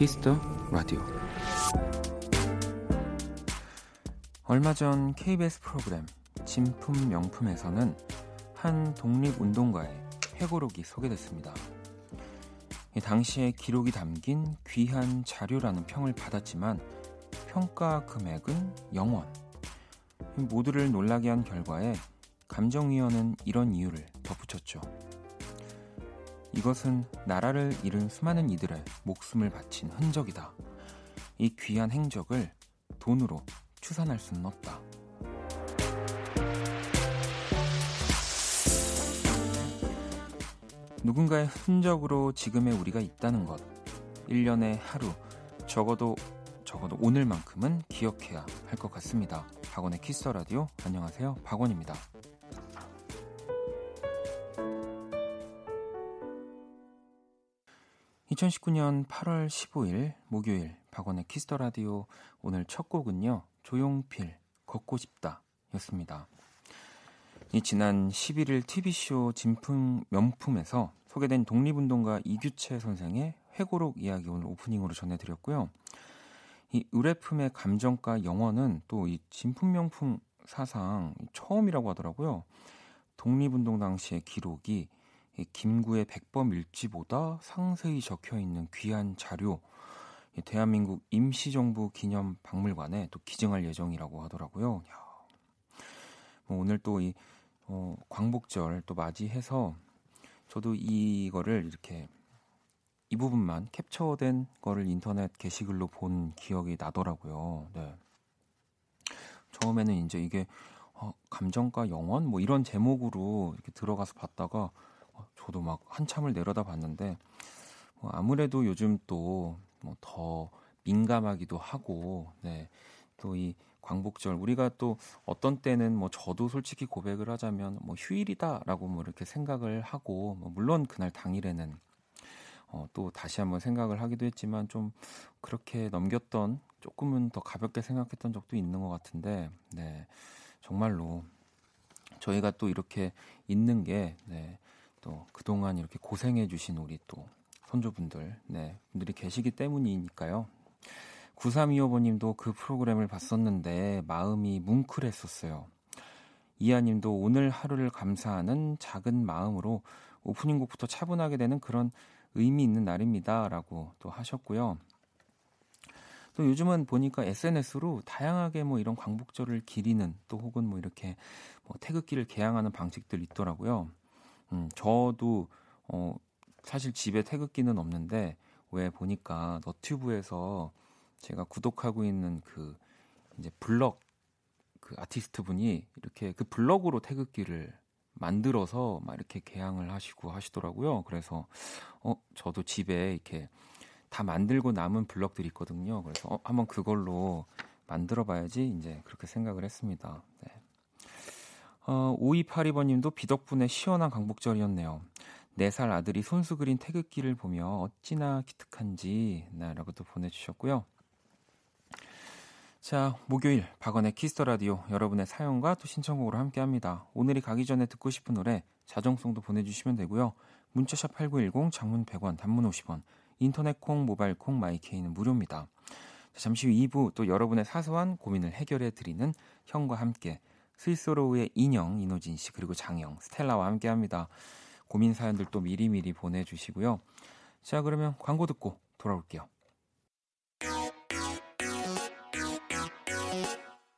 Kiss the Radio 얼마 전 KBS 프로그램 진품 명품에서는 한 독립운동가의 회고록이 소개됐습니다. 당시의 기록이 담긴 귀한 자료라는 평을 받았지만 평가 금액은 0원. 모두를 놀라게 한 결과에 감정위원은 이런 이유를 덧붙였죠. 이것은 나라를 잃은 수많은 이들의 목숨을 바친 흔적이다. 이 귀한 행적을 돈으로 추산할 수는 없다. 누군가의 흔적으로 지금의 우리가 있다는 것. 1년에 하루, 적어도, 적어도 오늘만큼은 기억해야 할 것 같습니다. 박원의 키스 라디오. 안녕하세요. 박원입니다. 2019년 8월 15일 목요일 박원의 Kiss the Radio 오늘 첫 곡은요. 조용필 걷고 싶다 였습니다. 이 지난 11일 TV쇼 진품 명품에서 소개된 독립운동가 이규채 선생의 회고록 이야기 오늘 오프닝으로 전해드렸고요. 이 의뢰품의 감정가 0원은 또 이 진품 명품 사상 처음이라고 하더라고요. 독립운동 당시의 기록이 김구의 백범 일지보다 상세히 적혀 있는 귀한 자료, 대한민국 임시정부 기념 박물관에 또 기증할 예정이라고 하더라고요. 뭐 오늘 또이 어, 광복절 또 맞이해서 저도 이거를 이렇게 이 부분만 캡처된 거를 인터넷 게시글로 본 기억이 나더라고요. 네. 처음에는 이제 이게 어, 감정가 영원 뭐 이런 제목으로 이렇게 들어가서 봤다가 저도 막 한참을 내려다 봤는데 뭐 아무래도 요즘 또 뭐 더 민감하기도 하고 네. 또 이 광복절 우리가 또 어떤 때는 뭐 저도 솔직히 고백을 하자면 뭐 휴일이다라고 뭐 이렇게 생각을 하고 뭐 물론 그날 당일에는 어, 또 다시 한번 생각을 하기도 했지만 좀 그렇게 넘겼던 조금은 더 가볍게 생각했던 적도 있는 것 같은데 네 정말로 저희가 또 이렇게 있는 게 네, 또 그동안 이렇게 고생해 주신 우리 또 손주분들, 네, 분들이 계시기 때문이니까요. 9325번님도 그 프로그램을 봤었는데 마음이 뭉클했었어요. 이하님도 오늘 하루를 감사하는 작은 마음으로 오프닝 곡부터 차분하게 되는 그런 의미 있는 날입니다 라고 또 하셨고요. 또 요즘은 보니까 SNS로 다양하게 뭐 이런 광복절을 기리는 또 혹은 뭐 이렇게 뭐 태극기를 개양하는 방식들 있더라고요. 음, 저도 어, 사실 집에 태극기는 없는데 왜 보니까 너튜브에서 제가 구독하고 있는 그 이제 블럭 그 아티스트 분이 이렇게 그 블럭으로 태극기를 만들어서 막 이렇게 개양을 하시고 하시더라고요. 그래서 어 저도 집에 이렇게 다 만들고 남은 블럭들이 있거든요. 그래서 어, 한번 그걸로 만들어 봐야지 이제 그렇게 생각을 했습니다. 네. 어, 5282번님도 비 덕분에 시원한 광복절이었네요. 4살 아들이 손수 그린 태극기를 보며 어찌나 기특한지 네, 라고 또 보내주셨고요. 자, 목요일 박원의 Kiss the Radio 여러분의 사연과 또 신청곡으로 함께합니다. 오늘이 가기 전에 듣고 싶은 노래 자정송도 보내주시면 되고요. 문자샵 8910 장문 100원 단문 50원 인터넷 콩 모바일 콩 마이케이는 무료입니다. 잠시 후 2부 또 여러분의 사소한 고민을 해결해 드리는 형과 함께 스윗소로우의 인형 인호진 씨 그리고 장영 스텔라와 함께 합니다. 고민 사연들 도 미리미리 보내주시고요. 자 그러면 광고 듣고 돌아올게요.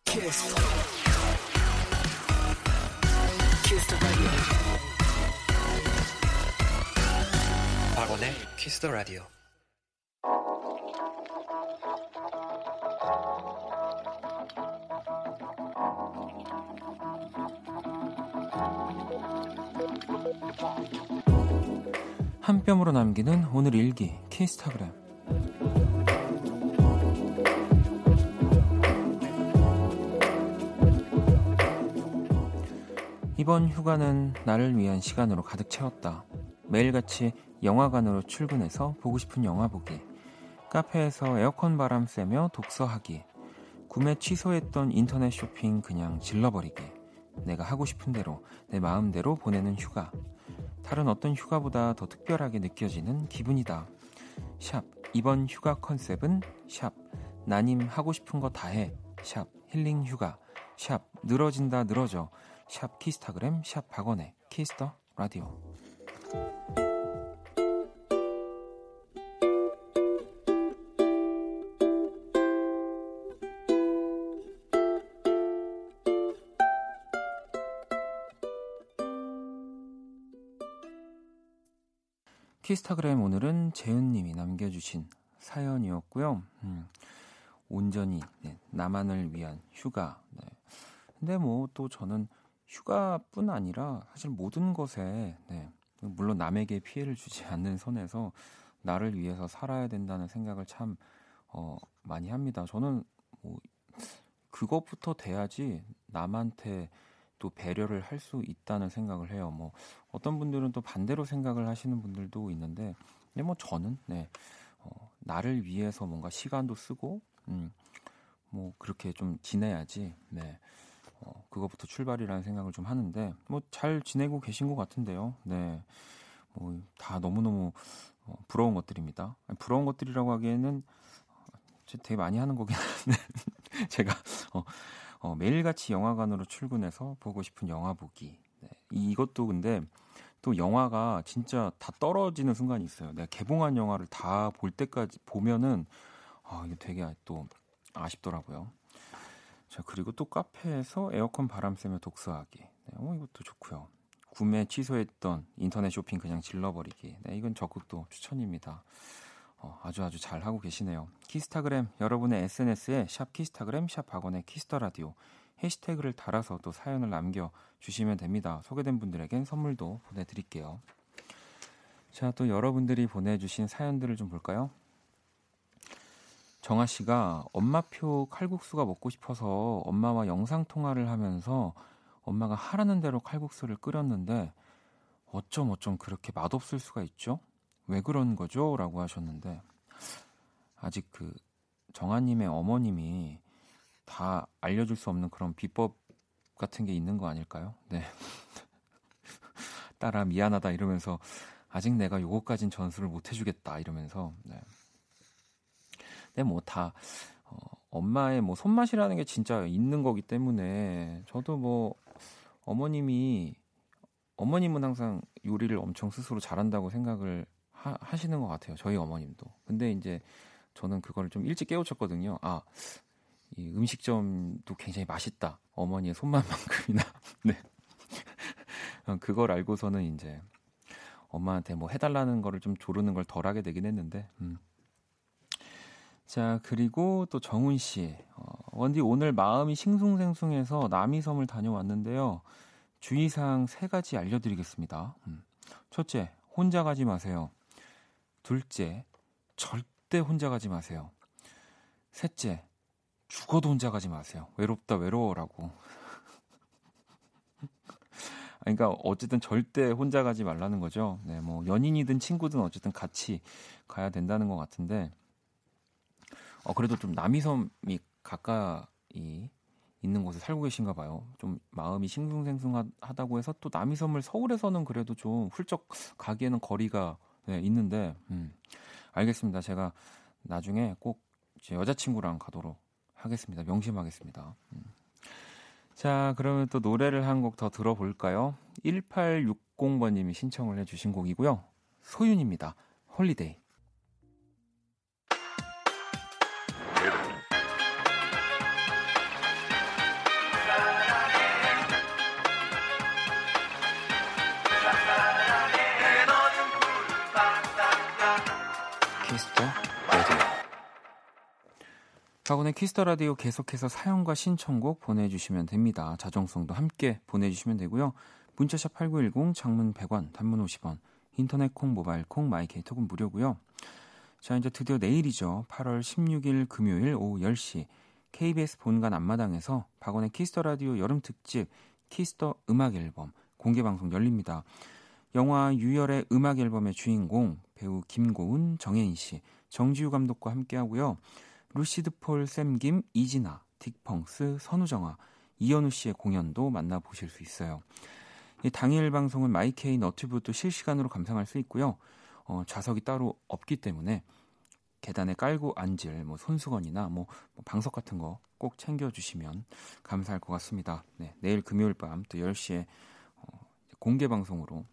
키스. 키스 박원의 키스 더 라디오. 한 뼘으로 남기는 오늘 일기 키스타그램. 이번 휴가는 나를 위한 시간으로 가득 채웠다. 매일같이 영화관으로 출근해서 보고 싶은 영화 보기, 카페에서 에어컨 바람 쐬며 독서하기, 구매 취소했던 인터넷 쇼핑 그냥 질러버리기, 내가 하고 싶은 대로 내 마음대로 보내는 휴가. 다른 어떤 휴가보다 더 특별하게 느껴지는 기분이다. 샵 이번 휴가 컨셉은 샵 나님 하고 싶은 거 다 해. 샵 힐링 휴가. 샵 늘어진다 늘어져. 샵 키스타그램 샵 박원의 Kiss the Radio. 키스타그램 오늘은 재은님이 남겨주신 사연이었고요. 음, 온전히 네, 나만을 위한 휴가. 네. 근데 뭐 또 저는 휴가뿐 아니라 사실 모든 것에 네, 물론 남에게 피해를 주지 않는 선에서 나를 위해서 살아야 된다는 생각을 참 어, 많이 합니다. 저는 뭐 그것부터 돼야지 남한테 또 배려를 할 수 있다는 생각을 해요. 뭐 어떤 분들은 또 반대로 생각을 하시는 분들도 있는데, 근데 뭐 저는 네 어, 나를 위해서 뭔가 시간도 쓰고, 음, 뭐 그렇게 좀 지내야지, 네. 어, 그것부터 출발이라는 생각을 좀 하는데, 뭐 잘 지내고 계신 것 같은데요. 네. 뭐 다 너무 너무 어, 부러운 것들입니다. 아니, 부러운 것들이라고 하기에는 어, 되게 많이 하는 거긴 한데, 제가, 어, 어, 매일같이 영화관으로 출근해서 보고 싶은 영화 보기. 네. 이것도 근데 또 영화가 진짜 다 떨어지는 순간이 있어요. 내가 개봉한 영화를 다 볼 때까지 보면은 아, 이게 되게 또 아쉽더라고요. 자, 그리고 또 카페에서 에어컨 바람 쐬며 독서하기. 네, 어, 이것도 좋고요. 구매 취소했던 인터넷 쇼핑 그냥 질러버리기. 네, 이건 적극 또 추천입니다. 어, 아주 아주 잘 하고 계시네요. 키스타그램 여러분의 SNS에 샵 키스타그램 샵 박원의 Kiss the Radio 해시태그를 달아서 또 사연을 남겨 주시면 됩니다. 소개된 분들에겐 선물도 보내드릴게요. 자, 또 여러분들이 보내주신 사연들을 좀 볼까요? 정아 씨가 엄마표 칼국수가 먹고 싶어서 엄마와 영상 통화를 하면서 엄마가 하라는 대로 칼국수를 끓였는데 어쩜 어쩜 그렇게 맛없을 수가 있죠? 왜 그런 거죠? 라고 하셨는데, 아직 그 정아님의 어머님이 다 알려줄 수 없는 그런 비법 같은 게 있는 거 아닐까요? 네. 딸아, 미안하다 이러면서, 아직 내가 요거까진 전수를 못 해주겠다 이러면서, 네. 근데 뭐 다, 어, 엄마의 뭐 손맛이라는 게 진짜 있는 거기 때문에, 저도 뭐, 어머님이, 어머님은 항상 요리를 엄청 스스로 잘한다고 생각을 하, 시는것 같아요. 저희 어머님도. 근데 이제 저는 그걸 좀 일찍 깨우쳤거든요. 아, 이 음식점도 굉장히 맛있다. 어머니의 손맛만큼이나. 네. 어, 그걸 알고서는 이제 엄마한테 뭐 해달라는 거를 좀 조르는 걸 덜 하게 되긴 했는데. 음. 자, 그리고 또 정훈 씨. 어, 원디 오늘 마음이 싱숭생숭해서 남이섬을 다녀왔는데요. 주의사항 세 가지 알려드리겠습니다. 음. 첫째, 혼자 가지 마세요. 둘째, 절대 혼자 가지 마세요. 셋째, 죽어도 혼자 가지 마세요. 외롭다 외로워라고. 그러니까 어쨌든 절대 혼자 가지 말라는 거죠. 네, 뭐 연인이든 친구든 어쨌든 같이 가야 된다는 것 같은데, 어 그래도 좀 남이섬이 가까이 있는 곳에 살고 계신가 봐요. 좀 마음이 싱숭생숭하다고 해서 또 남이섬을 서울에서는 그래도 좀 훌쩍 가기에는 거리가 네, 있는데 음, 알겠습니다. 제가 나중에 꼭 제 여자친구랑 가도록 하겠습니다. 명심하겠습니다. 음. 자, 그러면 또 노래를 한 곡 더 들어볼까요? 1860번님이 신청을 해주신 곡이고요. 소윤입니다. Holiday. 박원의 Kiss the Radio 계속해서 사연과 신청곡 보내주시면 됩니다. 자정송도 함께 보내주시면 되고요. 문자샵 8910, 장문 100원, 단문 50원, 인터넷 콩, 모바일 콩, 마이케이톡은 무료고요. 자, 이제 드디어 내일이죠. 8월 16일 금요일 오후 10시 KBS 본관 앞마당에서 박원의 Kiss the Radio 여름 특집 Kiss the 음악 앨범 공개 방송 열립니다. 영화 유열의 음악 앨범의 주인공 배우 김고은, 정해인 씨, 정지우 감독과 함께 하고요. 루시드 폴, 샘김, 이진아, 딕펑스, 선우정아, 이현우 씨의 공연도 만나보실 수 있어요. 이 당일 방송은 마이케이 너튜브 도 실시간으로 감상할 수 있고요. 어, 좌석이 따로 없기 때문에 계단에 깔고 앉을 뭐 손수건이나 뭐, 뭐 방석 같은 거 꼭 챙겨주시면 감사할 것 같습니다. 네, 내일 금요일 밤 또 10시에 어, 공개 방송으로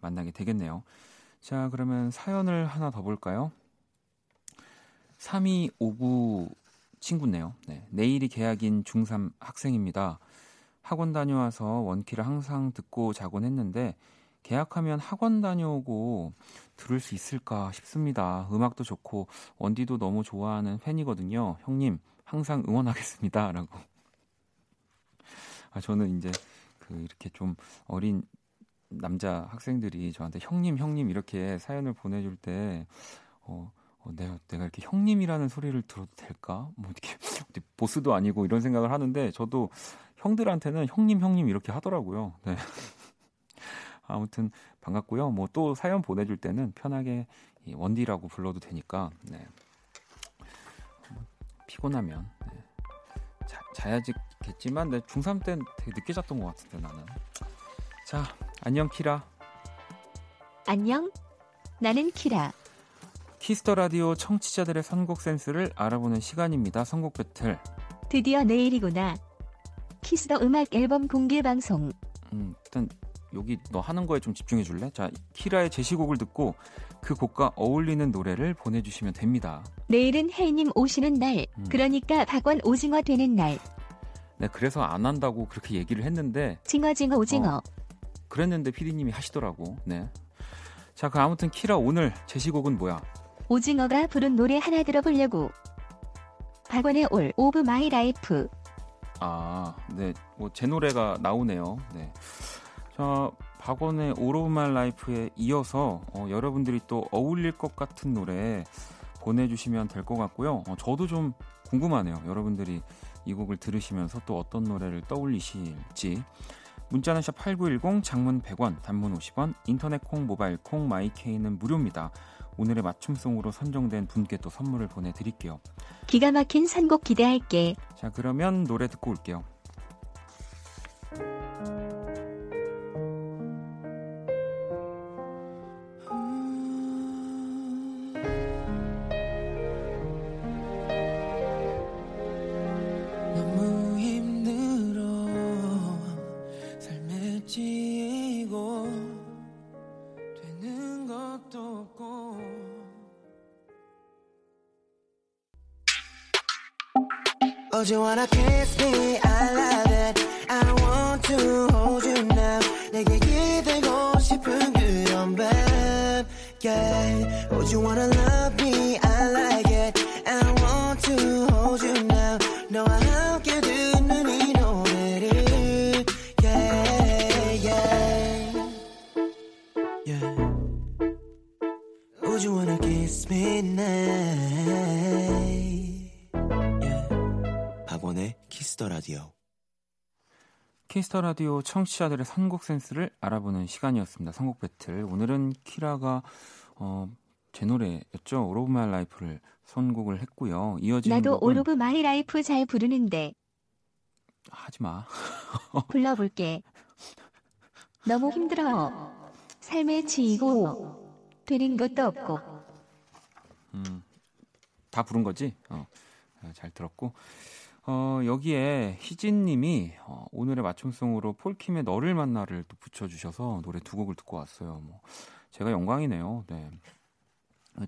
만나게 되겠네요. 자, 그러면 사연을 하나 더 볼까요? 3259 친구네요. 네, 내일이 개학인 중3 학생입니다. 학원 다녀와서 원키를 항상 듣고 자곤 했는데 계약하면 학원 다녀오고 들을 수 있을까 싶습니다. 음악도 좋고 원디도 너무 좋아하는 팬이거든요. 형님 항상 응원하겠습니다. 라고. 아 저는 이제 그 이렇게 좀 어린 남자 학생들이 저한테 형님 형님 이렇게 사연을 보내줄 때 어, 어, 내가 내가 이렇게 형님이라는 소리를 들어도 될까? 뭐 이렇게 보스도 아니고 이런 생각을 하는데 저도 형들한테는 형님 형님 이렇게 하더라고요. 네. 아무튼 반갑고요. 뭐 또 사연 보내줄 때는 편하게 원디라고 불러도 되니까 네. 피곤하면 네. 자, 자야지겠지만 내 중3 때는 되게 늦게 잤던 것 같은데 나는. 자 안녕 키라. 안녕. 나는 키라. Kiss the Radio 청취자들의 선곡 센스를 알아보는 시간입니다. 선곡 배틀. 드디어 내일이구나. Kiss the 음악 앨범 공개 방송. 음, 일단 여기 너 하는 거에 좀 집중해 줄래? 자, 키라의 제시곡을 듣고 그 곡과 어울리는 노래를 보내주시면 됩니다. 내일은 해인님 오시는 날, 음. 그러니까 박원 오징어 되는 날. 네, 그래서 안 한다고 그렇게 얘기를 했는데. 징어 징어 오징어. 어, 그랬는데 피디님이 하시더라고. 네. 자, 그 아무튼 키라 오늘 제시곡은 뭐야? 오징어가 부른 노래 하나 들어보려고. 박원의 All of My Life. 아, 네. 뭐 제 노래가 나오네요. 네. 자, 박원의 오로말 라이프에 이어서 어, 여러분들이 또 어울릴 것 같은 노래 보내주시면 될 것 같고요. 어, 저도 좀 궁금하네요. 여러분들이 이 곡을 들으시면서 또 어떤 노래를 떠올리실지. 문자는 샵 8910 장문 100원, 단문 50원, 인터넷 콩, 모바일 콩, 마이케이는 무료입니다. 오늘의 맞춤송으로 선정된 분께 또 선물을 보내드릴게요. 기가 막힌 선곡 기대할게. 자, 그러면 노래 듣고 올게요. You wanna kiss me? Kiss the Radio 청취자들의 선곡 센스를 알아보는 시간이었습니다. 선곡 배틀. 오늘은 키라가 어, 제 노래였죠. All of My Life를 선곡을 했고요. 이어지는 나도 All of My Life 잘 부르는데. 하지 마. 불러볼게. 너무 힘들어. 삶에 지치고 되는 것도 없고. 음, 다 부른 거지? 어, 잘 들었고. 어, 여기에 희진님이 어, 오늘의 맞춤송으로 폴킴의 너를 만나를 또 붙여주셔서 노래 두 곡을 듣고 왔어요. 뭐 제가 영광이네요. 네.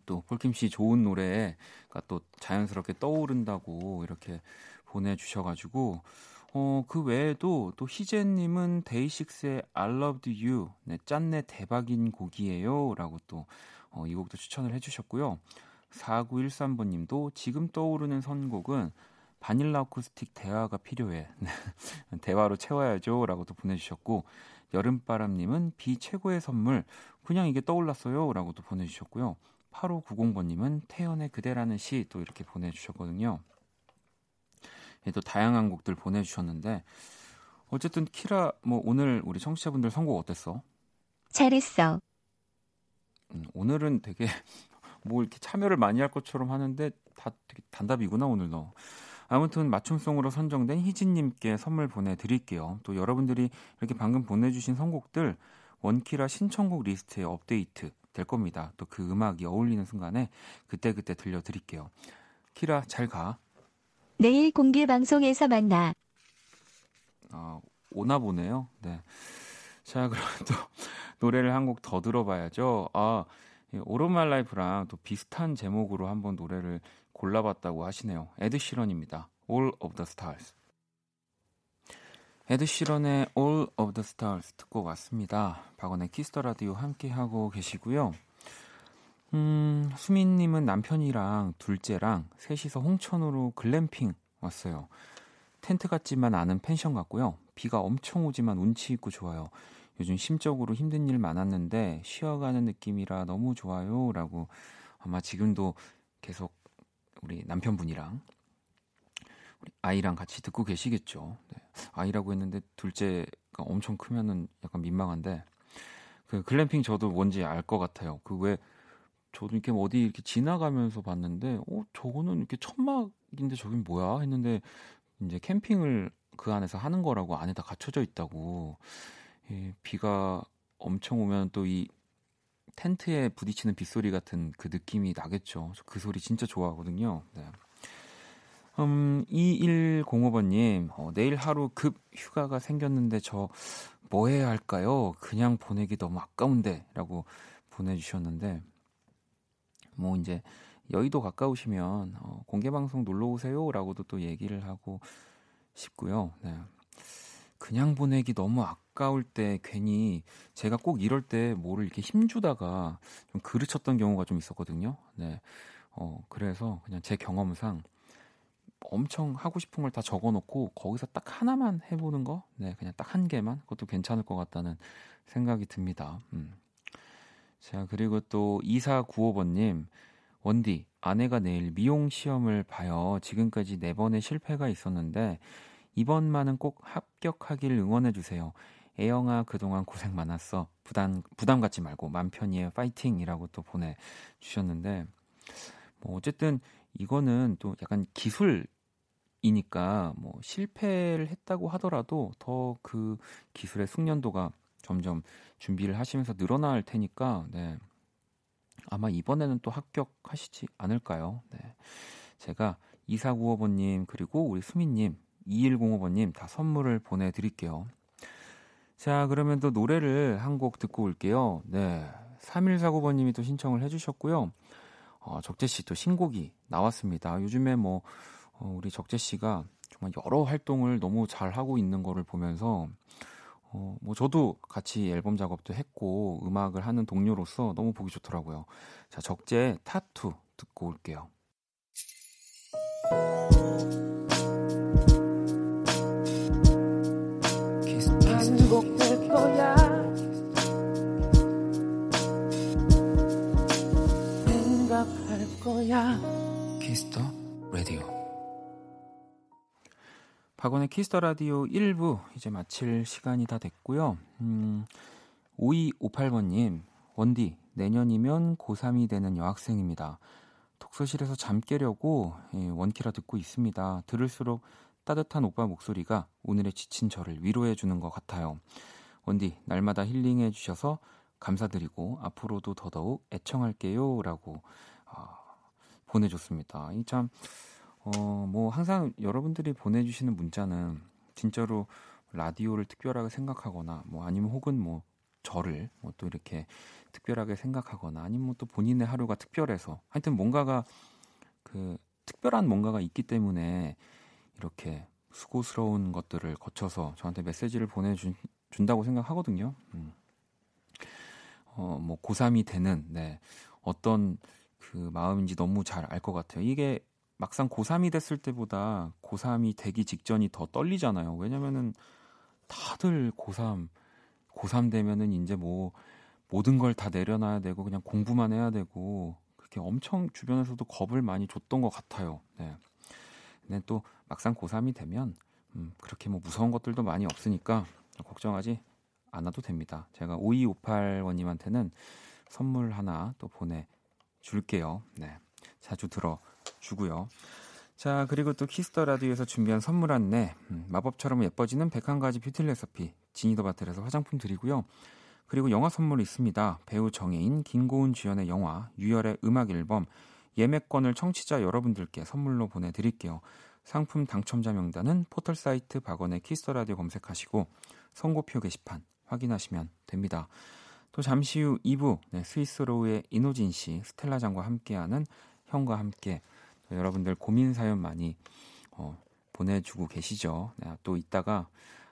또 폴킴 씨 좋은 노래가 또 자연스럽게 떠오른다고 이렇게 보내주셔가지고 어, 그 외에도 또 희재님은 데이식스의 I Loved You 네, 짠내 대박인 곡이에요라고 또 어, 이 곡도 추천을 해주셨고요. 4913번님도 지금 떠오르는 선곡은 바닐라 어쿠스틱 대화가 필요해. 대화로 채워야죠. 라고도 보내주셨고, 여름바람님은 비 최고의 선물, 그냥 이게 떠올랐어요. 라고도 보내주셨고요. 8590번님은 태연의 그대라는 시 또 이렇게 보내주셨거든요. 예, 또 다양한 곡들 보내주셨는데, 어쨌든 키라, 뭐 오늘 우리 청취자분들 선곡 어땠어? 잘했어. 음, 오늘은 되게 뭐 이렇게 참여를 많이 할 것처럼 하는데 다 되게 단답이구나 오늘 너. 아무튼 맞춤송으로 선정된 희진님께 선물 보내드릴게요. 또 여러분들이 이렇게 방금 보내주신 선곡들 원키라 신청곡 리스트에 업데이트 될 겁니다. 또 그 음악이 어울리는 순간에 그때그때 들려드릴게요. 키라 잘 가. 내일 공개 방송에서 만나. 아, 오나 보네요. 네. 자, 그럼 또 노래를 한 곡 더 들어봐야죠. 아, All of My Life랑 또 비슷한 제목으로 한번 노래를 골라봤다고 하시네요. 에드 시런입니다. All of the Stars. 에드 시런의 All of the Stars 듣고 왔습니다. 박원의 Kiss the Radio 함께 하고 계시고요. 음, 수민님은 남편이랑 둘째랑 셋이서 홍천으로 글램핑 왔어요. 텐트 같지만 않은 펜션 같고요. 비가 엄청 오지만 운치 있고 좋아요. 요즘 심적으로 힘든 일 많았는데 쉬어가는 느낌이라 너무 좋아요. 라고 아마 지금도 계속 우리 남편분이랑 우리 아이랑 같이 듣고 계시겠죠. 네. 아이라고 했는데 둘째가 엄청 크면은 약간 민망한데 그 글램핑 저도 뭔지 알 것 같아요. 그 왜 저도 이렇게 어디 이렇게 지나가면서 봤는데 어 저거는 이렇게 천막인데 저긴 뭐야 했는데 이제 캠핑을 그 안에서 하는 거라고 안에 다 갖춰져 있다고 예, 비가 엄청 오면 또 이 텐트에 부딪히는 빗소리 같은 그 느낌이 나겠죠. 그 소리 진짜 좋아하거든요. 네. 음, 2105번님, 어, 내일 하루 급 휴가가 생겼는데 저 뭐 해야 할까요? 그냥 보내기 너무 아까운데 라고 보내주셨는데, 뭐 이제 여의도 가까우시면 어, 공개방송 놀러 오세요 라고도 또 얘기를 하고 싶고요. 네. 그냥 보내기 너무 아까울 때 괜히 제가 꼭 이럴 때 뭐를 이렇게 힘주다가 좀 그르쳤던 경우가 좀 있었거든요. 네. 어, 그래서 그냥 제 경험상 엄청 하고 싶은 걸 다 적어 놓고 거기서 딱 하나만 해보는 거? 네, 그냥 딱 한 개만? 그것도 괜찮을 것 같다는 생각이 듭니다. 음. 자, 그리고 또 2495번님, 원디, 아내가 내일 미용 시험을 봐요. 지금까지 네 번의 실패가 있었는데, 이번만은 꼭 합격하길 응원해주세요. 애영아, 그동안 고생 많았어. 부담, 부담 갖지 말고, 맘 편히 해. 파이팅이라고 또 보내 주셨는데, 뭐, 어쨌든, 이거는 또 약간 기술 이니까 뭐 실패를 했다고 하더라도 더 그 기술의 숙련도가 점점 준비를 하시면서 늘어날 테니까 네. 아마 이번에는 또 합격하시지 않을까요? 네. 제가 2495번님 그리고 우리 수민님 2105번님 다 선물을 보내드릴게요. 자 그러면 또 노래를 한 곡 듣고 올게요. 네. 3149번님이 또 신청을 해주셨고요. 어, 적재 씨 또 신곡이 나왔습니다. 요즘에 뭐 어, 우리 적재 씨가 정말 여러 활동을 너무 잘 하고 있는 거를 보면서 어, 뭐 저도 같이 앨범 작업도 했고 음악을 하는 동료로서 너무 보기 좋더라고요. 자, 적재 타투 듣고 올게요. 반복될 거야. 생각할 거야. Kiss the Radio. 박원의 Kiss the Radio 1부 이제 마칠 시간이 다 됐고요. 음, 5258번님, 원디, 내년이면 고3이 되는 여학생입니다. 독서실에서 잠 깨려고 예, 원키라 듣고 있습니다. 들을수록 따뜻한 오빠 목소리가 오늘의 지친 저를 위로해 주는 것 같아요. 원디, 날마다 힐링해 주셔서 감사드리고 앞으로도 더더욱 애청할게요. 라고 어, 보내줬습니다. 이 참, 어, 뭐 항상 여러분들이 보내주시는 문자는 진짜로 라디오를 특별하게 생각하거나 뭐 아니면 혹은 뭐 저를 뭐 또 이렇게 특별하게 생각하거나 아니면 뭐 또 본인의 하루가 특별해서 하여튼 뭔가가 그 특별한 뭔가가 있기 때문에 이렇게 수고스러운 것들을 거쳐서 저한테 메시지를 보내준다고 생각하거든요. 음. 어, 뭐 고3이 되는 네, 어떤 그 마음인지 너무 잘 알 것 같아요. 이게 막상 고3이 됐을 때보다 고3이 되기 직전이 더 떨리잖아요. 왜냐면은 다들 고3, 고3 되면은 이제 뭐 모든 걸 다 내려놔야 되고 그냥 공부만 해야 되고 그렇게 엄청 주변에서도 겁을 많이 줬던 것 같아요. 네. 근데 또 막상 고3이 되면 음, 그렇게 뭐 무서운 것들도 많이 없으니까 걱정하지 않아도 됩니다. 제가 5258번님한테는 선물 하나 또 보내줄게요. 네. 자주 들어주고요. 자, 그리고 또 Kiss the Radio에서 준비한 선물 안내. 음, 마법처럼 예뻐지는 101가지 뷰티 레시피. 지니더바틀에서 화장품 드리고요. 그리고 영화 선물이 있습니다. 배우 정해인, 김고은 주연의 영화 유열의 음악 앨범 예매권을 청취자 여러분들께 선물로 보내드릴게요. 상품 당첨자 명단은 포털 사이트 박원의 Kiss the Radio 검색하시고 선곡표 게시판 확인하시면 됩니다. 또 잠시 후 2부 네, 스윗소로우의 인호진 씨, 스텔라장과 함께하는 형과 함께 여러분들 고민 사연 많이 어, 보내주고 계시죠. 네, 또 이따가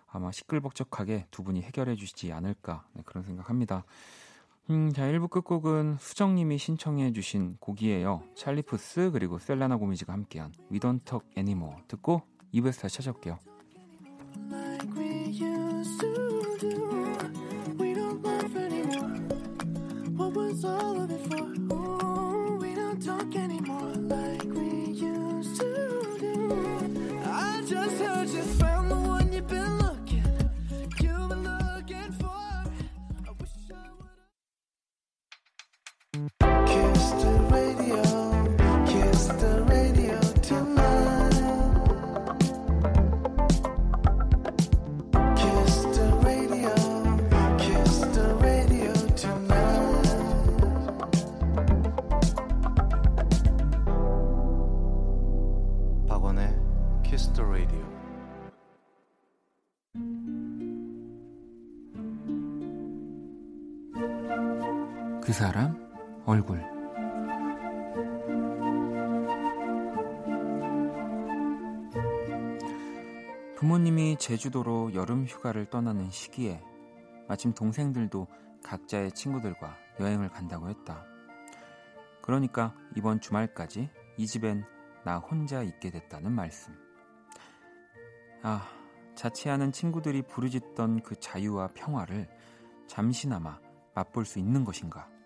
아마 시끌벅적하게 두 분이 해결해 주시지 않을까 네, 그런 생각합니다. 음, 자 1부 끝곡은 수정님이 신청해 주신 곡이에요. 찰리 푸스 그리고 셀레나 고메즈가 함께한 We Don't Talk Anymore 듣고 2부에서 다시 찾아올게요. 그 사람 얼굴 부모님이 제주도로 여름 휴가를 떠나는 시기에 마침 동생들도 각자의 친구들과 여행을 간다고 했다. 그러니까 이번 주말까지 이 집엔 나 혼자 있게 됐다는 말씀. 아, 자취하는 친구들이 부르짖던 그 자유와 평화를 잠시나마 맛볼 수 있는 것인가?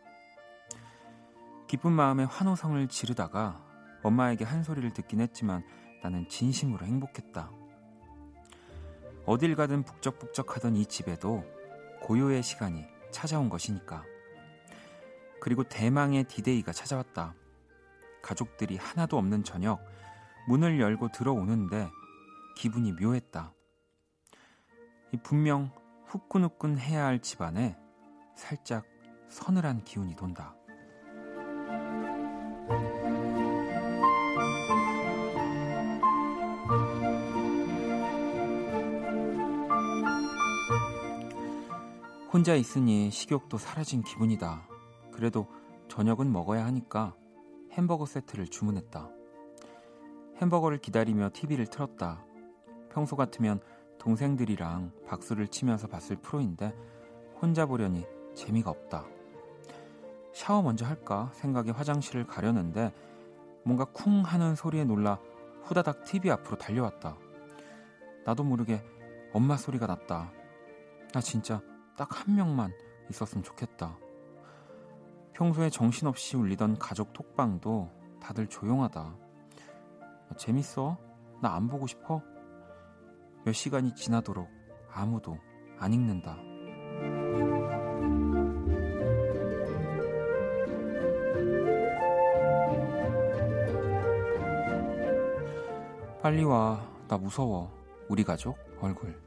기쁜 마음에 환호성을 지르다가 엄마에게 한 소리를 듣긴 했지만 나는 진심으로 행복했다. 어딜 가든 북적북적하던 이 집에도 고요의 시간이 찾아온 것이니까. 그리고 대망의 디데이가 찾아왔다. 가족들이 하나도 없는 저녁, 문을 열고 들어오는데 기분이 묘했다. 분명 후끈후끈 해야 할 집안에 살짝 서늘한 기운이 돈다. 혼자 있으니 식욕도 사라진 기분이다. 그래도 저녁은 먹어야 하니까 햄버거 세트를 주문했다. 햄버거를 기다리며 TV를 틀었다. 평소 같으면 동생들이랑 박수를 치면서 봤을 프로인데 혼자 보려니 재미가 없다. 샤워 먼저 할까 생각에 화장실을 가려는데 뭔가 쿵 하는 소리에 놀라 후다닥 TV 앞으로 달려왔다. 나도 모르게 엄마 소리가 났다. 나 진짜 딱 한 명만 있었으면 좋겠다. 평소에 정신없이 울리던 가족 톡방도 다들 조용하다. 재밌어? 나 안 보고 싶어? 몇 시간이 지나도록 아무도 안 읽는다. 빨리 와. 나 무서워. 우리 가족 얼굴.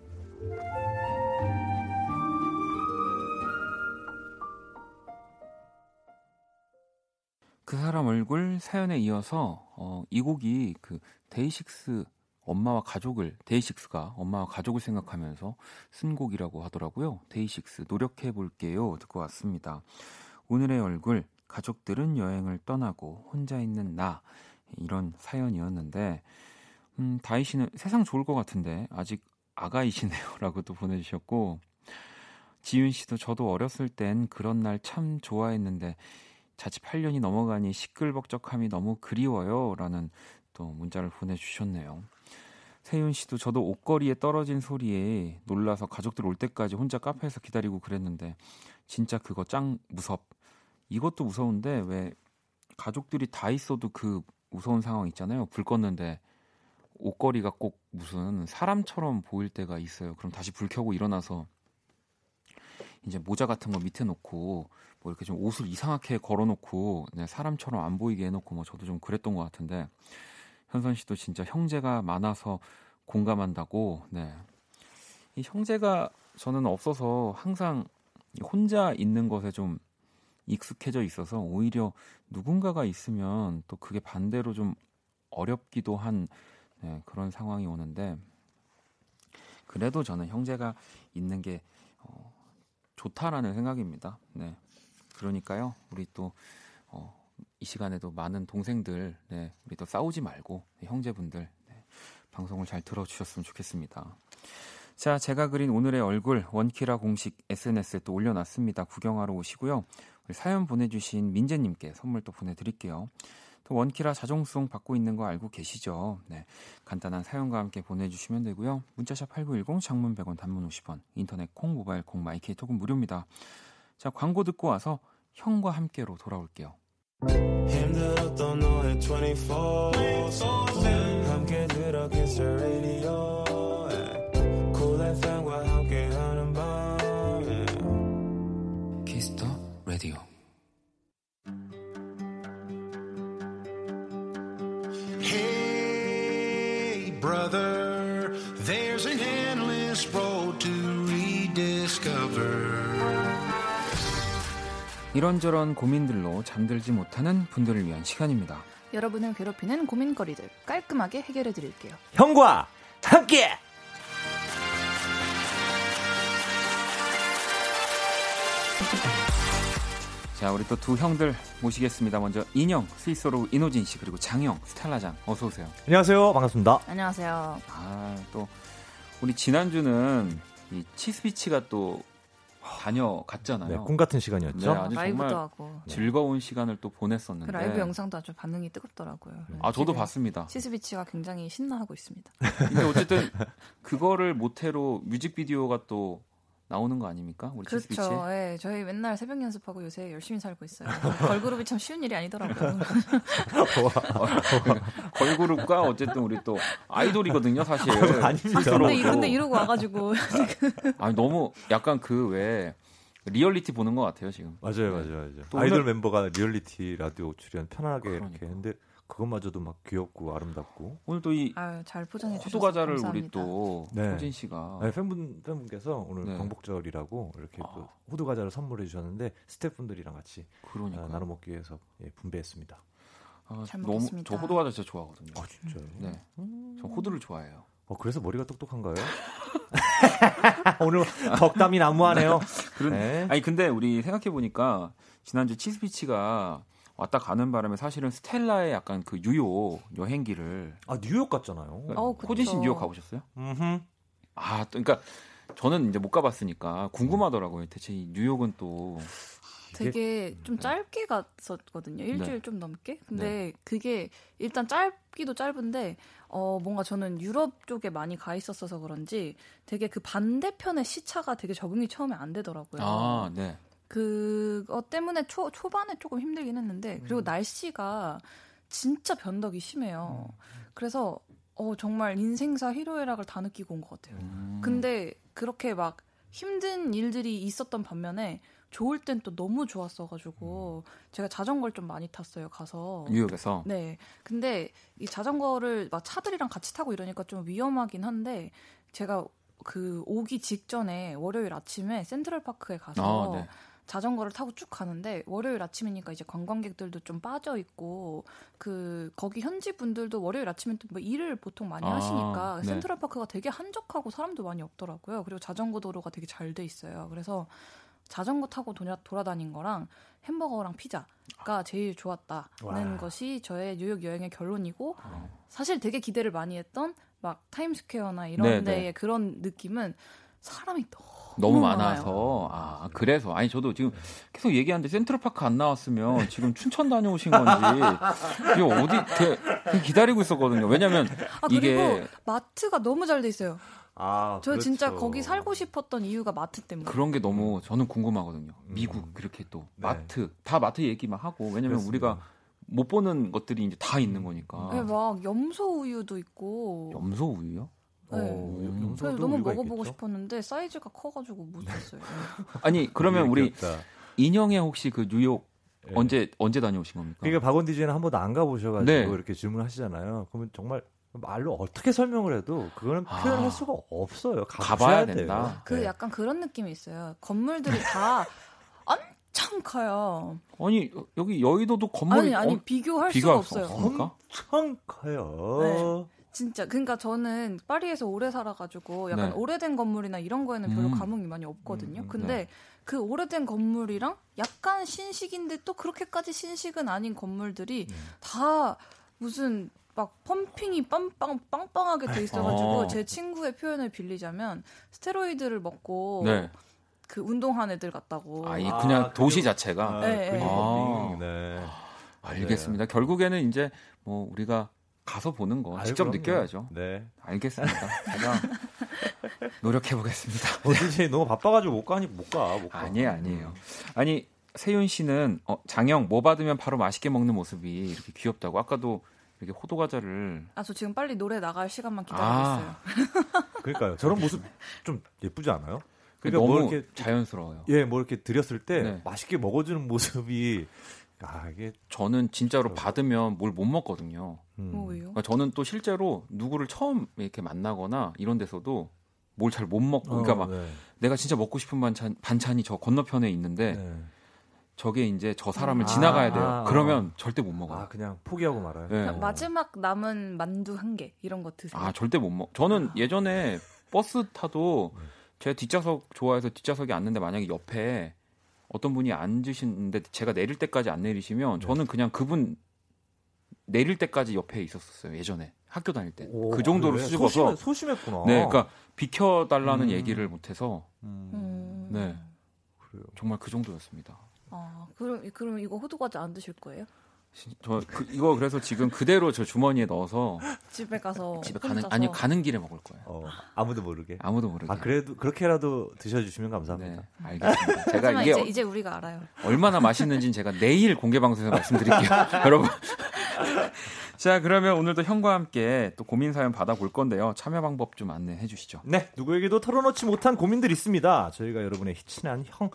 그 사람 얼굴 사연에 이어서 어, 이 곡이 그 데이식스 엄마와 가족을 데이식스가 엄마와 가족을 생각하면서 쓴 곡이라고 하더라고요. 데이식스 노력해 볼게요. 듣고 왔습니다. 오늘의 얼굴 가족들은 여행을 떠나고 혼자 있는 나 이런 사연이었는데 음, 다희 씨는 세상 좋을 것 같은데 아직 아가이시네요라고 또 보내주셨고 지윤 씨도 저도 어렸을 땐 그런 날 참 좋아했는데 자칫 8년이 넘어가니 시끌벅적함이 너무 그리워요 라는 또 문자를 보내주셨네요. 세윤 씨도 저도 옷걸이에 떨어진 소리에 놀라서 가족들 올 때까지 혼자 카페에서 기다리고 그랬는데 진짜 그거 짱 무섭. 이것도 무서운데 왜 가족들이 다 있어도 그 무서운 상황 있잖아요. 불 껐는데 옷걸이가 꼭 무슨 사람처럼 보일 때가 있어요. 그럼 다시 불 켜고 일어나서 이제 모자 같은 거 밑에 놓고 뭐 이렇게 좀 옷을 이상하게 걸어놓고 네, 사람처럼 안 보이게 해놓고 뭐 저도 좀 그랬던 것 같은데 현선 씨도 진짜 형제가 많아서 공감한다고. 네. 이 형제가 저는 없어서 항상 혼자 있는 것에 좀 익숙해져 있어서 오히려 누군가가 있으면 또 그게 반대로 좀 어렵기도 한 네, 그런 상황이 오는데 그래도 저는 형제가 있는 게 어, 좋다라는 생각입니다. 네. 그러니까요. 우리 또 어, 이 시간에도 많은 동생들, 네, 우리 또 싸우지 말고 네, 형제분들 네, 방송을 잘 들어주셨으면 좋겠습니다. 자, 제가 그린 오늘의 얼굴 원키라 공식 SNS에 또 올려놨습니다. 구경하러 오시고요. 우리 사연 보내주신 민재님께 선물 또 보내드릴게요. 또 원키라 자정송 받고 있는 거 알고 계시죠? 네, 간단한 사연과 함께 보내주시면 되고요. 문자샵 8910 장문 100원 단문 50원 인터넷 콩 모바일 콩 마이케이 톡은 무료입니다. 자 광고 듣고 와서 형과 함께로 돌아올게요. 힘들었던 너의 24 함께 들어 이런저런 고민들로 잠들지 못하는 분들을 위한 시간입니다. 여러분을 괴롭히는 고민거리들 깔끔하게 해결해 드릴게요. 형과 함께! 자, 우리 또 두 형들 모시겠습니다. 먼저 인형, 스위스로 이노진 씨 그리고 장영, 스텔라장 어서 오세요. 안녕하세요. 반갑습니다. 안녕하세요. 아, 또 우리 지난주는 이 치스비치가 또 다녀갔잖아요. 네, 꿈 같은 시간이었죠. 네, 아주 라이브도 하고 즐거운 시간을 또 보냈었는데 그 라이브 영상도 아주 반응이 뜨겁더라고요. 네. 아 저도 봤습니다. 치스비치가 굉장히 신나하고 있습니다. 근데 어쨌든 그거를 모태로 뮤직비디오가 또 나오는 거 아닙니까? 우리 그렇죠. 치스비치? 예, 저희 맨날 새벽 연습하고 요새 열심히 살고 있어요. 걸그룹이 참 쉬운 일이 아니더라고요. 걸그룹과 어쨌든 우리 또 아이돌이거든요, 사실. 아, 아닙니다. 근데, 근데 이러고 와가지고. 아니 너무 약간 그왜 리얼리티 보는 것 같아요 지금. 맞아요, 맞아요, 맞아요. 아이돌 오늘... 멤버가 리얼리티 라디오 출연 편하게 그러니까. 이렇게 했는데 그것마저도 막 귀엽고 아름답고 오늘 또이 잘 포장해 주셔서 호두 과자를 우리 또 네. 호진 씨가 네, 팬분 팬분께서 오늘 네. 광복절이라고 이렇게 아. 또 호두 과자를 선물해 주셨는데 스태프분들이랑 같이 그러니까. 나눠 먹기 위해서 예, 분배했습니다. 아, 잘 너무 먹겠습니다. 저 호두 과자 진짜 좋아하거든요. 아 진짜요? 네, 음... 저 호두를 좋아해요. 어, 그래서 머리가 똑똑한가요? 오늘 덕담이 난무하네요. 그런, 네. 아니 근데 우리 생각해 보니까 지난주 치스피치가 왔다 가는 바람에 사실은 스텔라의 약간 그 뉴욕 여행기를 아 뉴욕 갔잖아요. 어, 호진 씨 뉴욕 가보셨어요? 음. 아, 또 그러니까 저는 이제 못 가봤으니까 궁금하더라고요. 대체 이 뉴욕은 또 되게 좀 짧게 갔었거든요. 일주일 네. 좀 넘게. 근데 네. 그게 일단 짧기도 짧은데 어 뭔가 저는 유럽 쪽에 많이 가 있었어서 그런지 되게 그 반대편의 시차가 되게 적응이 처음에 안 되더라고요. 아, 네. 그것 때문에 초, 초반에 조금 힘들긴 했는데 그리고 음. 날씨가 진짜 변덕이 심해요. 음. 그래서 어 정말 인생사 희로애락을 다 느끼고 온 것 같아요. 음. 근데 그렇게 막 힘든 일들이 있었던 반면에 좋을 땐 또 너무 좋았어가지고 제가 자전거를 좀 많이 탔어요 가서 뉴욕에서 네 근데 이 자전거를 막 차들이랑 같이 타고 이러니까 좀 위험하긴 한데 제가 그 오기 직전에 월요일 아침에 센트럴파크에 가서 아, 네. 자전거를 타고 쭉 가는데 월요일 아침이니까 이제 관광객들도 좀 빠져 있고 그 거기 현지 분들도 월요일 아침에 뭐 일을 보통 많이 아, 하시니까 네. 센트럴 파크가 되게 한적하고 사람도 많이 없더라고요. 그리고 자전거 도로가 되게 잘 돼 있어요. 그래서 자전거 타고 도냐, 돌아다닌 거랑 햄버거랑 피자가 제일 좋았다는 와. 것이 저의 뉴욕 여행의 결론이고 어. 사실 되게 기대를 많이 했던 막 타임스퀘어나 이런 네네. 데의 그런 느낌은 사람이 너무 너무 많아서 아 그래서 아니 저도 지금 계속 얘기하는데 센트럴파크 안 나왔으면 지금 춘천 다녀오신 건지 이게 어디 기다리고 있었거든요. 왜냐면 아, 이게 마트가 너무 잘 돼 있어요. 아, 저 그렇죠. 진짜 거기 살고 싶었던 이유가 마트 때문에. 그런 게 너무 저는 궁금하거든요. 미국 음. 그렇게 또 네. 마트 다 마트 얘기만 하고 왜냐면 그렇습니다. 우리가 못 보는 것들이 이제 다 있는 거니까. 네, 막 염소 우유도 있고. 염소 우유요? 네. 어, 그래서 너무 먹어보고 있겠죠? 싶었는데 사이즈가 커가지고 못 샀어요. 아니 그러면 우리 인형의 혹시 그 뉴욕 네. 언제 언제 다녀오신 겁니까? 그러니까 박원 디제는 한 번도 안 가보셔가지고 네. 이렇게 질문하시잖아요. 그러면 정말 말로 어떻게 설명을 해도 그거는 아. 표현할 수가 없어요. 가봐야 된다. 돼요. 그 네. 약간 그런 느낌이 있어요. 건물들이 다 엄청 커요. 아니 여기 여의도도 건물이 아니 아니 어, 비교할 수가 없어요. 엄청 커요. 네. 진짜 그러니까 저는 파리에서 오래 살아가지고 약간 네. 오래된 건물이나 이런 거에는 별로 음. 감흥이 많이 없거든요. 음, 근데 네. 그 오래된 건물이랑 약간 신식인데 또 그렇게까지 신식은 아닌 건물들이 음. 다 무슨 막 펌핑이 빵빵 빵빵하게 돼 있어가지고 어. 제 친구의 표현을 빌리자면 스테로이드를 먹고 네. 그 운동한 애들 같다고. 아, 이 그냥 아, 도시 자체가. 아, 네, 네. 아, 네. 알겠습니다. 결국에는 이제 뭐 우리가 가서 보는 거 아유, 직접 그럼요. 느껴야죠. 네. 알겠습니다. 제가 노력해 보겠습니다. 어디지 너무 바빠가지고 못 가니 못 가. 못 가. 아니에요, 아니에요. 아니 세윤 씨는 어, 장영 뭐 받으면 바로 맛있게 먹는 모습이 이렇게 귀엽다고 아까도 이렇게 호두 과자를 아 저 지금 빨리 노래 나갈 시간만 기다리고 아. 있어요. 그러니까요. 저런 모습 좀 예쁘지 않아요? 그러니까 너무 뭐 이렇게 자연스러워요. 예, 뭐 이렇게 드렸을 때 네. 맛있게 먹어주는 모습이 아 이게 저는 진짜로 저... 받으면 뭘 못 먹거든요. 음. 뭐 왜요? 그러니까 저는 또 실제로 누구를 처음 이렇게 만나거나 이런 데서도 뭘 잘 못 먹고, 그러니까 어, 막 네. 내가 진짜 먹고 싶은 반찬 반찬이 저 건너편에 있는데. 네. 저게 이제 저 사람을 아, 지나가야 돼요. 아, 그러면 아, 절대 못 먹어요. 아, 그냥 포기하고 말아요. 네. 마지막 남은 만두 한 개 이런 거 드세요. 아, 절대 못 먹. 저는 예전에 버스 타도 네. 제가 뒷좌석 좋아해서 뒷좌석에 앉는데 만약에 옆에 어떤 분이 앉으시는데 제가 내릴 때까지 안 내리시면 네. 저는 그냥 그분 내릴 때까지 옆에 있었어요. 예전에 학교 다닐 때. 오, 그 정도로 그래? 수줍어서 소심해, 소심 했구나. 네, 그러니까 비켜달라는 음. 얘기를 못해서 음. 네, 그래요. 정말 그 정도였습니다. 아, 그럼 그럼 이거 호두 과자 안 드실 거예요? 저 그, 이거 그래서 지금 그대로 저 주머니에 넣어서 집에 가서 집에 가는 아니 가는 길에 먹을 거예요. 어, 아무도 모르게. 아무도 모르게. 아 그래도 그렇게라도 드셔주시면 감사합니다. 네, 알겠습니다. 제가 이게 이제, 이제, 우리가 알아요. 얼마나 맛있는지는 제가 내일 공개 방송에서 말씀드릴게요, 여러분. 자 그러면 오늘도 형과 함께 또 고민 사연 받아볼 건데요. 참여 방법 좀 안내해 주시죠. 네, 누구에게도 털어놓지 못한 고민들 있습니다. 저희가 여러분의 친한 형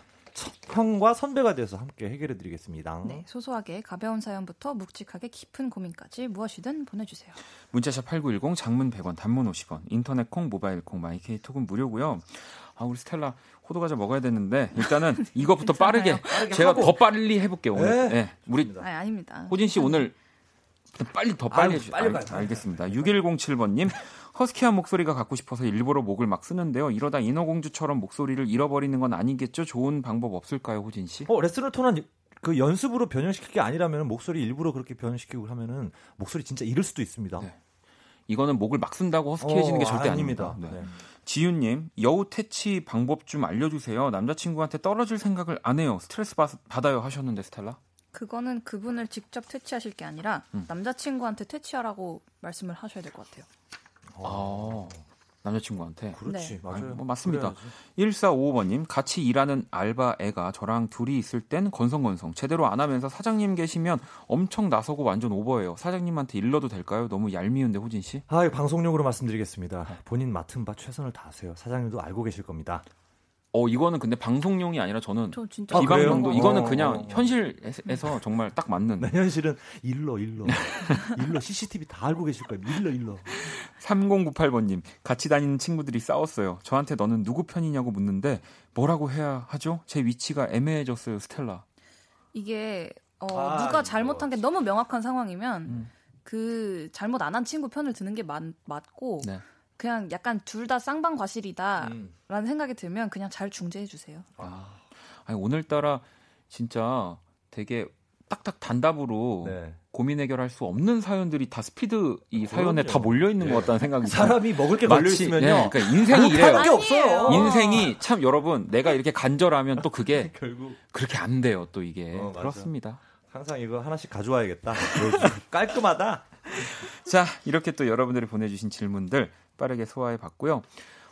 형과 선배가 돼서 함께 해결해 드리겠습니다. 네, 소소하게 가벼운 사연부터 묵직하게 깊은 고민까지 무엇이든 보내주세요. 문자샵 8910 장문 100원 단문 50원 인터넷 콩 모바일 콩 마이케이 톡은 무료고요. 아 우리 스텔라 호두 과자 먹어야 되는데 일단은 이것부터 빠르게, 빠르게 제가 하고. 더 빨리 해볼게요 오늘. 네, 네 우리 아니, 아닙니다. 호진 씨 오늘 빨리 더 빨리 해주세요. 빨리 알, 알겠습니다. 6107번님 허스키한 목소리가 갖고 싶어서 일부러 목을 막 쓰는데요. 이러다 인어공주처럼 목소리를 잃어버리는 건 아니겠죠? 좋은 방법 없을까요, 호진 씨? 어, 레스토랑은 그 연습으로 변형시킬 게 아니라면 목소리 일부러 그렇게 변형시키고 하면은 목소리 진짜 잃을 수도 있습니다. 네. 이거는 목을 막 쓴다고 허스키해지는 어, 게 절대 아닙니다. 아닙니다. 네. 네. 지윤님 여우 퇴치 방법 좀 알려주세요. 남자친구한테 떨어질 생각을 안 해요. 스트레스 받, 아요 하셨는데 스텔라? 그거는 그분을 직접 퇴치하실 게 아니라 음. 남자친구한테 퇴치하라고 말씀을 하셔야 될 것 같아요. 아, 남자친구한테. 그렇지, 네. 맞아요. 뭐 맞습니다. 그래야지. 1455번님, 같이 일하는 알바 애가 저랑 둘이 있을 땐 건성건성. 제대로 안 하면서 사장님 계시면 엄청 나서고 완전 오버해요. 사장님한테 일러도 될까요? 너무 얄미운데, 호진 씨? 아, 방송용으로 말씀드리겠습니다. 본인 맡은 바 최선을 다하세요. 사장님도 알고 계실 겁니다. 어 이거는 근데 방송용이 아니라 저는 저 진짜 비방용도 아, 이거는 어, 그냥. 현실에서 정말 딱 맞는. 네, 현실은 일러 일러 일러 CCTV 다 알고 계실 거예요. 일러 일러. 3098번님 같이 다니는 친구들이 싸웠어요. 저한테 너는 누구 편이냐고 묻는데 뭐라고 해야 하죠? 제 위치가 애매해졌어요, 스텔라. 이게 어, 아, 누가 잘못한 게 너무 명확한 상황이면 음. 그 잘못 안 한 친구 편을 드는 게 맞, 맞고. 네. 그냥 약간 둘 다 쌍방 과실이다라는 음. 생각이 들면 그냥 잘 중재해 주세요. 아, 아니 오늘따라 진짜 되게 딱딱 단답으로 네. 고민 해결할 수 없는 사연들이 다 스피드 이 사연에 다 몰려 있는 네. 것 같다는 생각이 사람이 먹을 게 걸려 있으면요. 네, 그러니까 인생이 이래요. 게 없어요. 인생이 참 여러분 내가 이렇게 간절하면 또 그게 결국 그렇게 안 돼요. 또 이게 어, 그렇습니다. 항상 이거 하나씩 가져와야겠다. 깔끔하다. 자 이렇게 또 여러분들이 보내주신 질문들 빠르게 소화해 봤고요.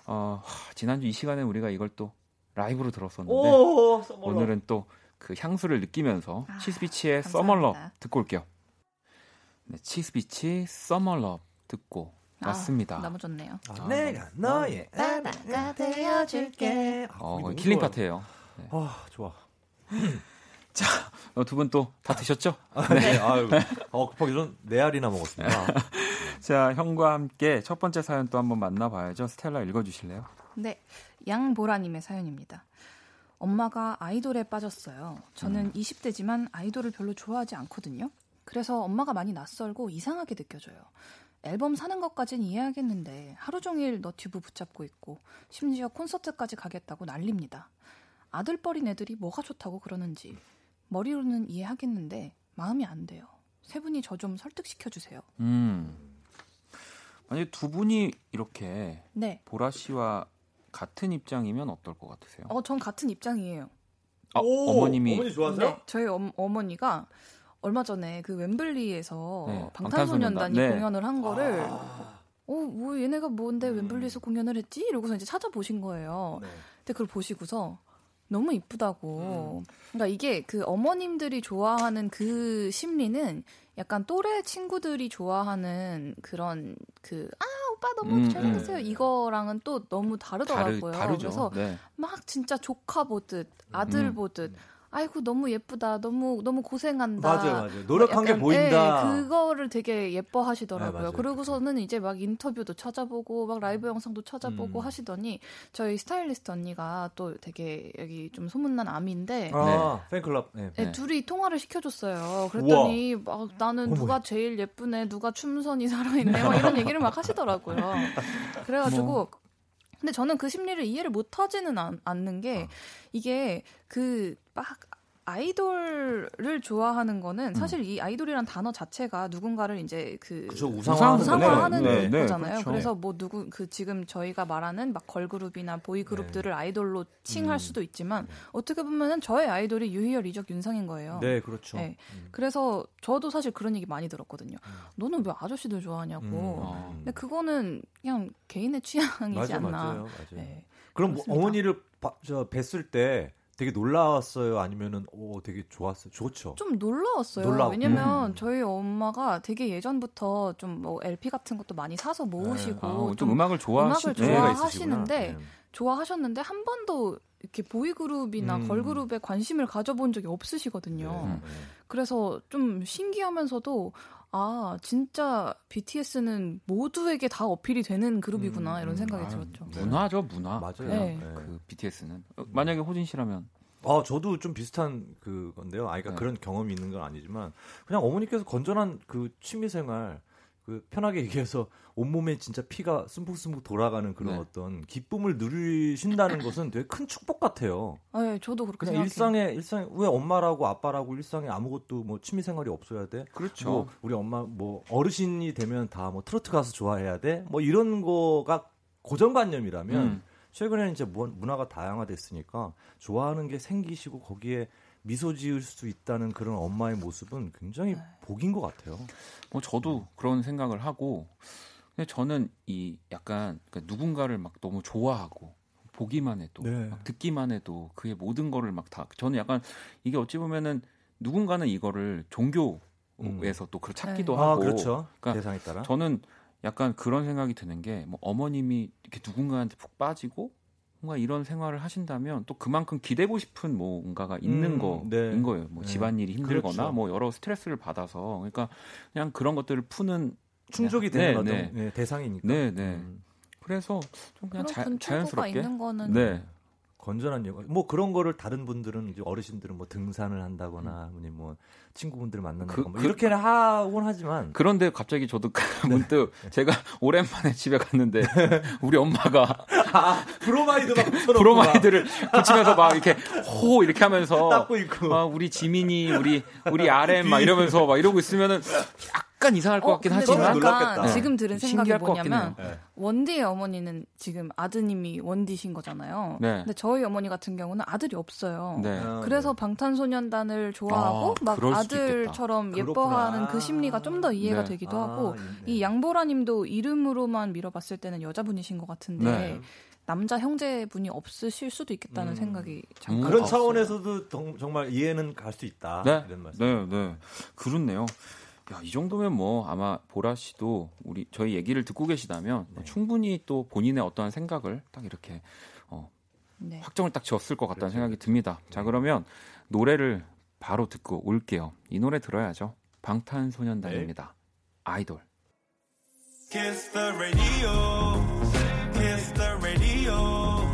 어, 지난주 이 시간에 우리가 이걸 또 라이브로 들었었는데 오, 오늘은 또 그 향수를 느끼면서 아, 치스비치의 Summer Love 듣고 올게요. 네, 치스비치 Summer Love 듣고 아, 왔습니다. 너무 좋네요. 아, 내가 너의 바다가 되어줄게. 어, killing part예요. 네. 아, 좋아. 자, 어, 두분 또 다 드셨죠? 아, 네. 네. 아유, 어, 급하게 좀네 알이나 먹었습니다. 자, 형과 함께 첫 번째 사연 또 한번 만나봐야죠. 스텔라 읽어주실래요? 네, 양보라님의 사연입니다. 엄마가 아이돌에 빠졌어요. 저는 음. 20대지만 아이돌을 별로 좋아하지 않거든요. 그래서 엄마가 많이 낯설고 이상하게 느껴져요. 앨범 사는 것까진 이해하겠는데 하루 종일 너튜브 붙잡고 있고 심지어 콘서트까지 가겠다고 난립니다. 아들뻘인 애들이 뭐가 좋다고 그러는지 머리로는 이해하겠는데 마음이 안 돼요. 세 분이 저 좀 설득시켜 주세요. 음. 만약 두 분이 이렇게 네. 보라 씨와 같은 입장이면 어떨 것 같으세요? 어, 전 같은 입장이에요. 아, 오, 어머님이 어머니 좋아하세요? 네, 저희 어, 어머니가 얼마 전에 그 웸블리에서 네, 방탄소년단이 네. 공연을 한 거를 아. 어, 뭐 얘네가 뭔데 음. 웸블리에서 공연을 했지? 이러고서 이제 찾아보신 거예요. 네. 근데 그걸 보시고서 너무 이쁘다고. 음. 그러니까 이게 그 어머님들이 좋아하는 그 심리는 약간 또래 친구들이 좋아하는 그런 그 아 오빠 너무 음, 잘생겼어요 음. 이거랑은 또 너무 다르더라고요. 다르, 그래서 네. 막 진짜 조카 보듯 아들 음. 보듯 아이고 너무 예쁘다. 너무 너무 고생한다. 맞아요 맞아요. 노력한 게 보인다. 예, 그거를 되게 예뻐하시더라고요. 네, 그러고서는 이제 막 인터뷰도 찾아보고 막 라이브 영상도 찾아보고 음. 하시더니 저희 스타일리스트 언니가 또 되게 여기 좀 소문난 암인데 아, 네. 팬클럽. 네. 네, 둘이 통화를 시켜줬어요. 그랬더니 우와. 막 나는 누가 제일 예쁘네 누가 춤선이 살아있네 막 이런 얘기를 막 하시더라고요. 그래가지고 뭐. 근데 저는 그 심리를 이해를 못 하지는 않, 않는 게 어. 이게 그 막 아이돌을 좋아하는 거는 음. 사실 음. 이 아이돌이란 단어 자체가 누군가를 이제 그 그쵸, 우상화하는, 우상화하는 네, 네, 거잖아요. 네, 그래서 뭐 누구 그 지금 저희가 말하는 막 걸그룹이나 보이 그룹들을 네. 아이돌로 칭할 음. 수도 있지만 음. 어떻게 보면은 저의 아이돌이 유희열, 이적, 윤상인 거예요. 네, 그렇죠. 네. 음. 그래서 저도 사실 그런 얘기 많이 들었거든요. 음. 너는 왜 아저씨들 좋아하냐고. 아. 근데 그거는 그냥 개인의 취향이지 맞아, 않나. 맞아요, 맞아요. 네. 그럼 뭐 어머니를 바, 저 뵀을 때 되게 놀라웠어요? 아니면은 오 되게 좋았어요? 좋죠. 좀 놀라웠어요. 놀라웠... 왜냐면 음. 저희 엄마가 되게 예전부터 좀 뭐 LP 같은 것도 많이 사서 모으시고 네. 아, 좀, 좀, 음악을 좋아하시, 음악을 좋아하시는데 네. 좋아하셨는데 한 번도 이렇게 보이그룹이나 음. 걸그룹에 관심을 가져본 적이 없으시거든요. 네. 네. 그래서 좀 신기하면서도 아 진짜 BTS는 모두에게 다 어필이 되는 그룹이구나 음, 이런 생각이 아, 들었죠. 문화죠 문화. 맞아요. 네. 그 BTS는 어, 만약에 호진 씨라면 아, 저도 좀 비슷한 그건데요. 아, 그러니까 네. 그런 경험이 있는 건 아니지만 그냥 어머니께서 건전한 그 취미 생활 그 편하게 얘기해서 온몸에 진짜 피가 숨푹숨푹 돌아가는 그런 네. 어떤 기쁨을 누리신다는 것은 되게 큰 축복 같아요. 아, 네, 저도 그렇게 그냥 일상에 일상에 왜 엄마라고 아빠라고 일상에 아무것도 뭐 취미 생활이 없어야 돼? 그렇죠. 뭐 우리 엄마 뭐 어르신이 되면 다 뭐 트로트 가수 좋아해야 돼? 뭐 이런 거가 고정관념이라면 음. 최근에 이제 문화가 다양화됐으니까 좋아하는 게 생기시고 거기에 미소 지을 수 있다는 그런 엄마의 모습은 굉장히 네. 복인 것 같아요. 뭐 저도 그런 생각을 하고 근데 저는 이 약간 그러니까 누군가를 막 너무 좋아하고 보기만 해도 네. 막 듣기만 해도 그의 모든 거를 막 다 저는 약간 이게 어찌 보면은 누군가는 이거를 종교에서 음. 또 그걸 찾기도 네. 하고 아, 그렇죠. 그러니까 대상에 따라 저는 약간 그런 생각이 드는 게 뭐 어머님이 이렇게 누군가한테 푹 빠지고 뭔가 이런 생활을 하신다면 또 그만큼 기대고 싶은 뭔가가 있는 음, 거인 네. 거예요. 뭐 네. 집안일이 힘들거나 그렇죠. 뭐 여러 스트레스를 받아서 그러니까 그냥 그런 것들을 푸는 충족이 되는 네, 네. 네, 대상이니까. 네, 네. 음. 그래서 좀 그냥 자, 자연스럽게 있는 거는 네. 건전한 영화. 뭐 그런 거를 다른 분들은 이제 어르신들은 뭐 등산을 한다거나 아니면 뭐 친구분들 만난다거나 그, 뭐그 이렇게는 하곤 하지만 그런데 갑자기 저도 그 네. 문득 제가 오랜만에 집에 갔는데 우리 엄마가 아, 브로마이드 막. 브로마이드를 붙이면서 막 이렇게 호 이렇게 하면서 닦고 있고. 아, 우리 지민이 우리 우리 RM 막 이러면서 막 이러고 있으면은 약간 이상할 것 어, 같긴 하지만 놀랐겠다. 지금 들은 생각이 뭐냐면 네. 원디의 어머니는 지금 아드님이 원디신 거잖아요. 네. 근데 저희 어머니 같은 경우는 아들이 없어요. 네. 그래서 방탄소년단을 좋아하고 아, 막 아들처럼 예뻐하는 그 심리가 좀 더 이해가 네. 되기도 아, 하고 네. 이 양보라님도 이름으로만 밀어봤을 때는 여자분이신 것 같은데. 네. 남자 형제분이 없으실 수도 있겠다는 음. 생각이 잠깐 그런 차원에서도 정 말 이해는 갈 수 있다. 네, 이런 말씀. 네, 네, 그렇네요. 야, 이 정도면 뭐 아마 보라 씨도 우리 저희 얘기를 듣고 계시다면 네. 충분히 또 본인의 어떠한 생각을 딱 이렇게 어, 네. 확정을 딱 지었을 것 같다는 그렇죠. 생각이 듭니다. 자, 그러면 노래를 바로 듣고 올게요. 이 노래 들어야죠. 방탄소년단입니다. 네. 아이돌. Kiss the radio. Kiss the radio.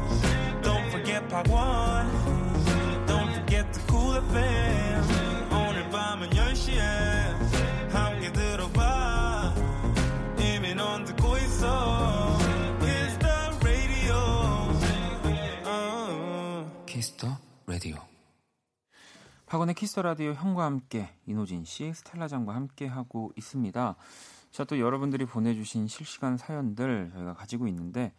Don't forget part one. Don't forget the cool FM. 박원의 Kiss the Radio 형과 함께 이호진 씨, 스텔라 장과 함께 하고 있습니다. 자, 또 여러분들이 보내주신 실시간 사연들 저희가 가지고 있는데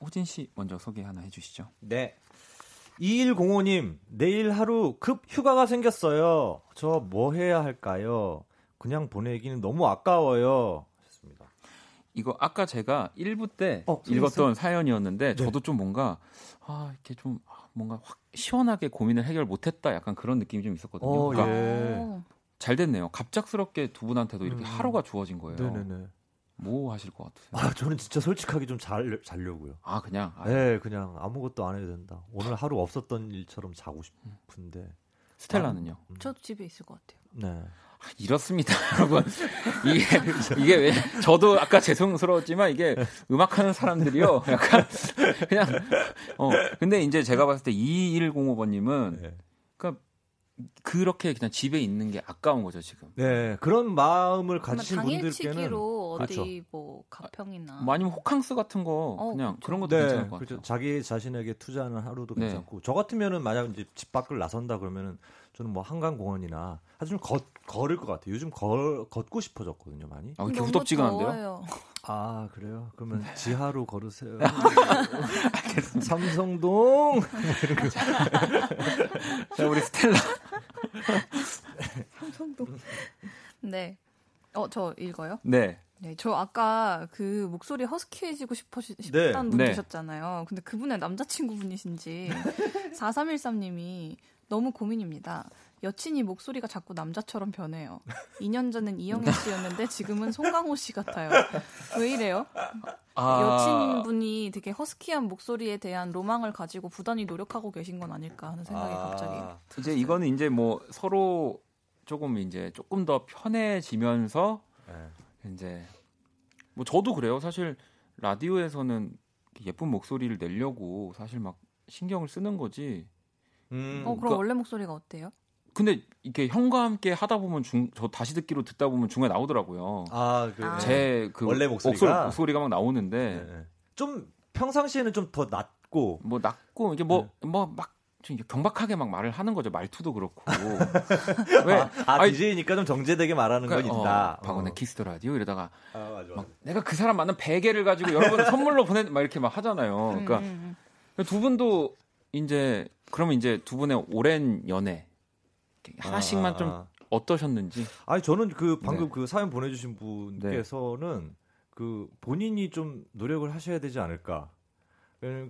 호진 씨 먼저 소개 하나 해주시죠. 네. 2105님, 내일 하루 급 휴가가 생겼어요. 저 뭐 해야 할까요? 그냥 보내기는 너무 아까워요. 하셨습니다. 이거 아까 제가 1부 때 어, 읽었던 사연이었는데 네. 저도 좀 뭔가 아, 이렇게 좀 뭔가 확 시원하게 고민을 해결 못했다 약간 그런 느낌이 좀 있었거든요. 어, 그러니까 예. 잘 됐네요. 갑작스럽게 두 분한테도 이렇게 음. 하루가 주어진 거예요. 네네네. 뭐 하실 것 같으세요? 아, 저는 진짜 솔직하게 좀 잘, 자려고요. 아, 그냥? 아, 네, 그냥 아무것도 안 해도 된다. 오늘 하루 없었던 일처럼 자고 싶은데. 스텔라는요? 아, 저도 집에 있을 것 같아요. 네. 이렇습니다, 여러분. 이게, 이게 왜, 저도 아까 죄송스러웠지만 이게 음악하는 사람들이요. 약간, 그냥, 어, 근데 이제 제가 봤을 때 2105번님은, 네. 그니까, 그렇게 그냥 집에 있는 게 아까운 거죠 지금. 네 그런 마음을 가지신 분들께는 어디 그렇죠. 뭐 가평이나 뭐 아니면 호캉스 같은 거 어, 그냥 그런 것도 네, 괜찮을 것 그렇죠. 같아요. 자기 자신에게 투자하는 하루도 네. 괜찮고 저 같으면은 만약 이제 집 밖을 나선다 그러면은 저는 뭐 한강 공원이나 아주 좀 걷, 걸을 것 같아요. 요즘 걸, 걷고 싶어졌거든요, 많이. 아, 이렇게 후덥지근한데요? 아, 그래요? 그러면 네. 지하로 걸으세요. 삼성동! 자, 우리 스텔라. 삼성동. 네. 어, 저 읽어요? 네. 네, 저 아까 그 목소리 허스키해지고 싶어 싶다는 네. 분 네. 계셨잖아요. 근데 그분의 남자친구분이신지 4313님이 너무 고민입니다. 여친이 목소리가 자꾸 남자처럼 변해요. 2년 전엔 이영애 씨였는데 지금은 송강호 씨 같아요. 왜 이래요? 아... 여친분이 되게 허스키한 목소리에 대한 로망을 가지고 부단히 노력하고 계신 건 아닐까 하는 생각이 아... 갑자기. 들었어요. 이제 이거는 이제 뭐 서로 조금 이제 조금 더 편해지면서 네. 이제 뭐 저도 그래요. 사실 라디오에서는 예쁜 목소리를 내려고 사실 막 신경을 쓰는 거지. 음, 어 그럼 그러니까, 원래 목소리가 어때요? 근데 이게 형과 함께 하다 보면 중, 저 다시 듣기로 듣다 보면 중간에 나오더라고요. 아, 그, 제그 원래 목소리가 목소리, 가막 나오는데 네, 네. 좀 평상시에는 좀 더 낮고 뭐 낮고 이게 뭐 뭐막 좀 경박하게 막 말을 하는 거죠. 말투도 그렇고. 왜? 아, 아 DJ니까 좀 정제되게 말하는 그러니까, 건 있다. 어, 박원의 어. Kiss the Radio 이러다가 아, 맞아, 맞아. 막 내가 그 사람 만난 베개를 가지고 여러분 선물로 보내 막 이렇게 막 하잖아요. 그러니까 음, 음, 음. 두 분도 이제 그러면 이제 두 분의 오랜 연애 하나씩만 아, 좀 아. 어떠셨는지. 아니 저는 그 방금 네. 그 사연 보내주신 분께서는 네. 그 본인이 좀 노력을 하셔야 되지 않을까.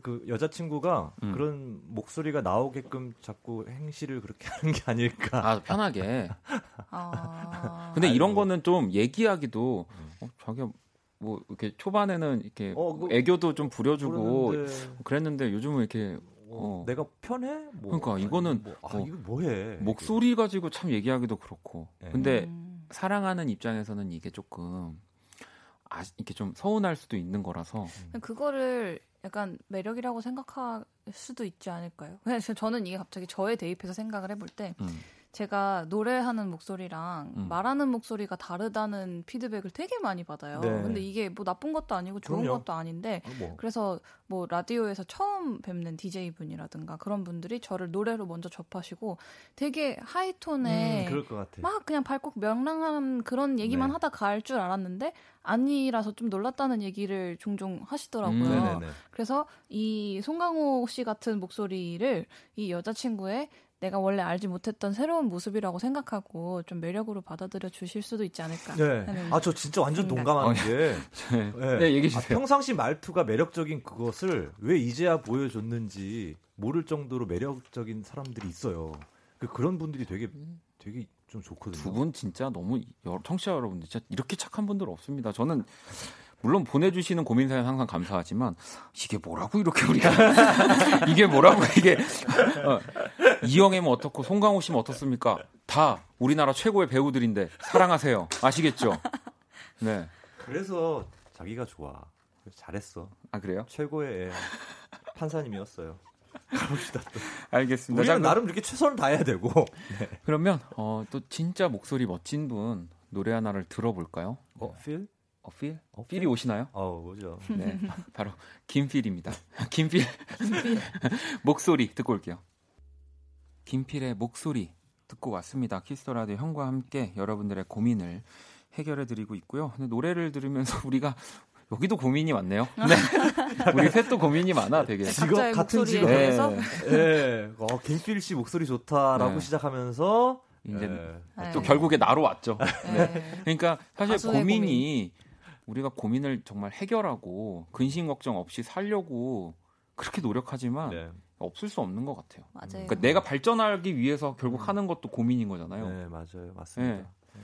그 여자친구가 음. 그런 목소리가 나오게끔 자꾸 행실을 그렇게 하는 게 아닐까. 아, 편하게. 아... 근데 이런 거는 좀 얘기하기도, 음. 어, 자기가 뭐 이렇게 초반에는 이렇게 어, 그, 애교도 좀 부려주고 그랬는데... 그랬는데 요즘은 이렇게 어, 내가 편해? 뭐, 그러니까 이거는 뭐, 아, 뭐, 이거 뭐해? 목소리 가지고 참 얘기하기도 그렇고. 네. 근데 음. 사랑하는 입장에서는 이게 조금 아, 이렇게 좀 서운할 수도 있는 거라서. 음. 그거를 약간 매력이라고 생각할 수도 있지 않을까요? 그냥 저는 이게 갑자기 저에 대입해서 생각을 해볼 때. 음. 제가 노래하는 목소리랑 음. 말하는 목소리가 다르다는 피드백을 되게 많이 받아요. 네. 근데 이게 뭐 나쁜 것도 아니고 좋은 그럼요. 것도 아닌데 아, 뭐. 그래서 뭐 라디오에서 처음 뵙는 DJ 분이라든가 그런 분들이 저를 노래로 먼저 접하시고 되게 하이톤에 음, 막 그냥 밝고 명랑한 그런 얘기만 네. 하다 갈 줄 알았는데 아니라서 좀 놀랐다는 얘기를 종종 하시더라고요. 음, 그래서 이 송강호 씨 같은 목소리를 이 여자친구의 내가 원래 알지 못했던 새로운 모습이라고 생각하고 좀 매력으로 받아들여 주실 수도 있지 않을까. 네. 아, 저 진짜 완전 생각. 동감하는 게. 네. 네. 네, 얘기해 주세요. 아, 평상시 말투가 매력적인 그것을 왜 이제야 보여줬는지 모를 정도로 매력적인 사람들이 있어요. 그 그런 분들이 되게 되게 좀 좋거든요. 두 분 진짜 너무 청취자 여러분들 진짜 이렇게 착한 분들 없습니다. 저는 물론 보내주시는 고민 사연 항상 감사하지만 이게 뭐라고 이렇게 우리가 이게 뭐라고 이게 어, 이영애면 어떻고 송강호 씨면 어떻습니까? 다 우리나라 최고의 배우들인데 사랑하세요. 아시겠죠? 네. 그래서 자기가 좋아. 잘했어. 아 그래요? 최고의 판사님이었어요. 가봅시다 또. 알겠습니다. 우리는 자, 나름 이렇게 최선을 다해야 되고. 네. 그러면 어, 또 진짜 목소리 멋진 분 노래 하나를 들어볼까요? 어, feel? 어, feel? 어, feel이 오시나요? 어, 오죠. 네, 바로 김필입니다. 김필. 목소리 듣고 올게요. 김필의 목소리 듣고 왔습니다. Kiss the Radio 형과 함께 여러분들의 고민을 해결해 드리고 있고요. 근데 노래를 들으면서 우리가 여기도 고민이 많네요. 네. 우리 셋도 고민이 많아, 되게. 직업 같은 직업에서. 네. 네. 어, 김필 씨 목소리 좋다라고 네. 시작하면서 이제 네. 또 결국에 나로 왔죠. 네. 그러니까 사실 고민이 고민. 우리가 고민을 정말 해결하고 근심 걱정 없이 살려고 그렇게 노력하지만 네. 없을 수 없는 것 같아요. 맞아요. 그러니까 내가 발전하기 위해서 결국 음. 하는 것도 고민인 거잖아요. 네, 맞아요. 맞습니다. 네.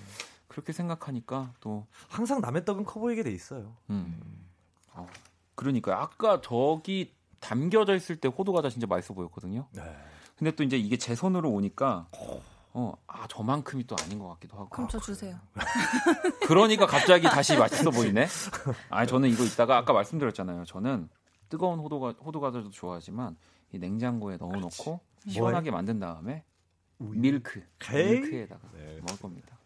그렇게 생각하니까 또 항상 남의 떡은 커 보이게 돼 있어요. 음. 어, 그러니까 아까 저기 담겨져 있을 때 호두 과자 진짜 맛있어 보였거든요. 네. 근데 또 이제 이게 제 손으로 오니까 어, 아 저만큼이 또 아닌 것 같기도 하고. 그럼 저 주세요. 그러니까 갑자기 다시 맛있어 보이네. 아 저는 이거 있다가 아까 말씀드렸잖아요. 저는 뜨거운 호두 호두 과자도 좋아하지만 이 냉장고에 넣어놓고 시원하게 만든 다음에 밀크 밀크에다가 네. 먹을 겁니다.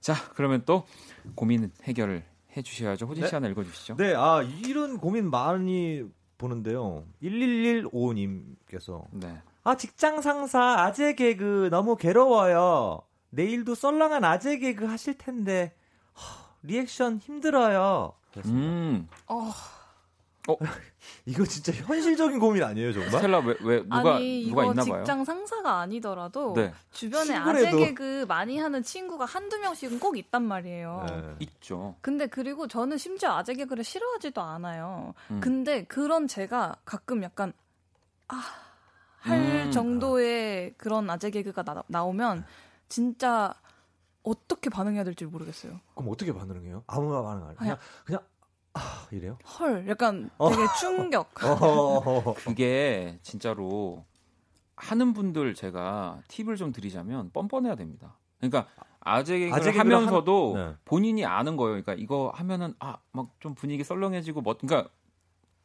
자, 그러면 또 고민 해결을 해 주셔야죠. 호진 씨 네? 하나 읽어 주시죠. 네, 아, 이런 고민 많이 보는데요. 1115님께서 네. 아, 직장 상사 아재 개그 너무 괴로워요. 내일도 썰렁한 아재 개그 하실 텐데 허, 리액션 힘들어요. 그렇습니다. 음. 어. 어? 이거 진짜 현실적인 고민 아니에요, 정말? 스텔라 왜, 왜 누가 아니, 누가 있나 봐요. 직장 상사가 아니더라도 네. 주변에 친구래도. 아재 개그 많이 하는 친구가 한두 명씩은 꼭 있단 말이에요. 네. 있죠. 근데 그리고 저는 심지어 아재 개그를 싫어하지도 않아요. 음. 근데 그런 제가 가끔 약간 아, 할 음. 정도의 그런 아재 개그가 나, 나오면 진짜 어떻게 반응해야 될지 모르겠어요. 그럼 어떻게 반응해요? 아무 반응 안 해요? 그냥 그냥 아, 이래요? 헐, 약간 어. 되게 어. 충격. 어. 그게 진짜로 하는 분들 제가 팁을 좀 드리자면 뻔뻔해야 됩니다. 그러니까 아재 개그를 하면서도 한... 네. 본인이 아는 거예요. 그러니까 이거 하면은 아 막 좀 분위기 썰렁해지고 뭐 그러니까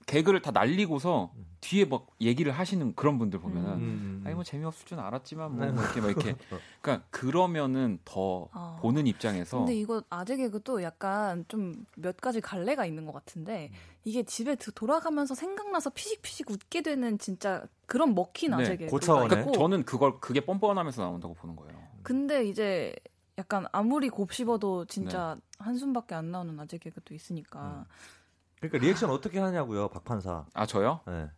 개그를 다 날리고서 음. 뒤에 막 얘기를 하시는 그런 분들 보면은 음. 음, 음. 아니 뭐 재미없을 줄 알았지만 뭐, 뭐 이렇게 막 이렇게 그러니까 그러면은 더 어. 보는 입장에서 근데 이거 아재 개그도 약간 좀 몇 가지 갈래가 있는 것 같은데 이게 집에 돌아가면서 생각나서 피식피식 웃게 되는 진짜 그런 먹힌 아재 개그 고차원에 그러니까 저는 그걸 그게 뻔뻔하면서 나온다고 보는 거예요. 근데 이제 약간 아무리 곱씹어도 진짜 네. 한숨밖에 안 나오는 아재 개그도 있으니까 음. 그러니까 리액션 어떻게 하냐고요, 박 판사. 아 저요? 네.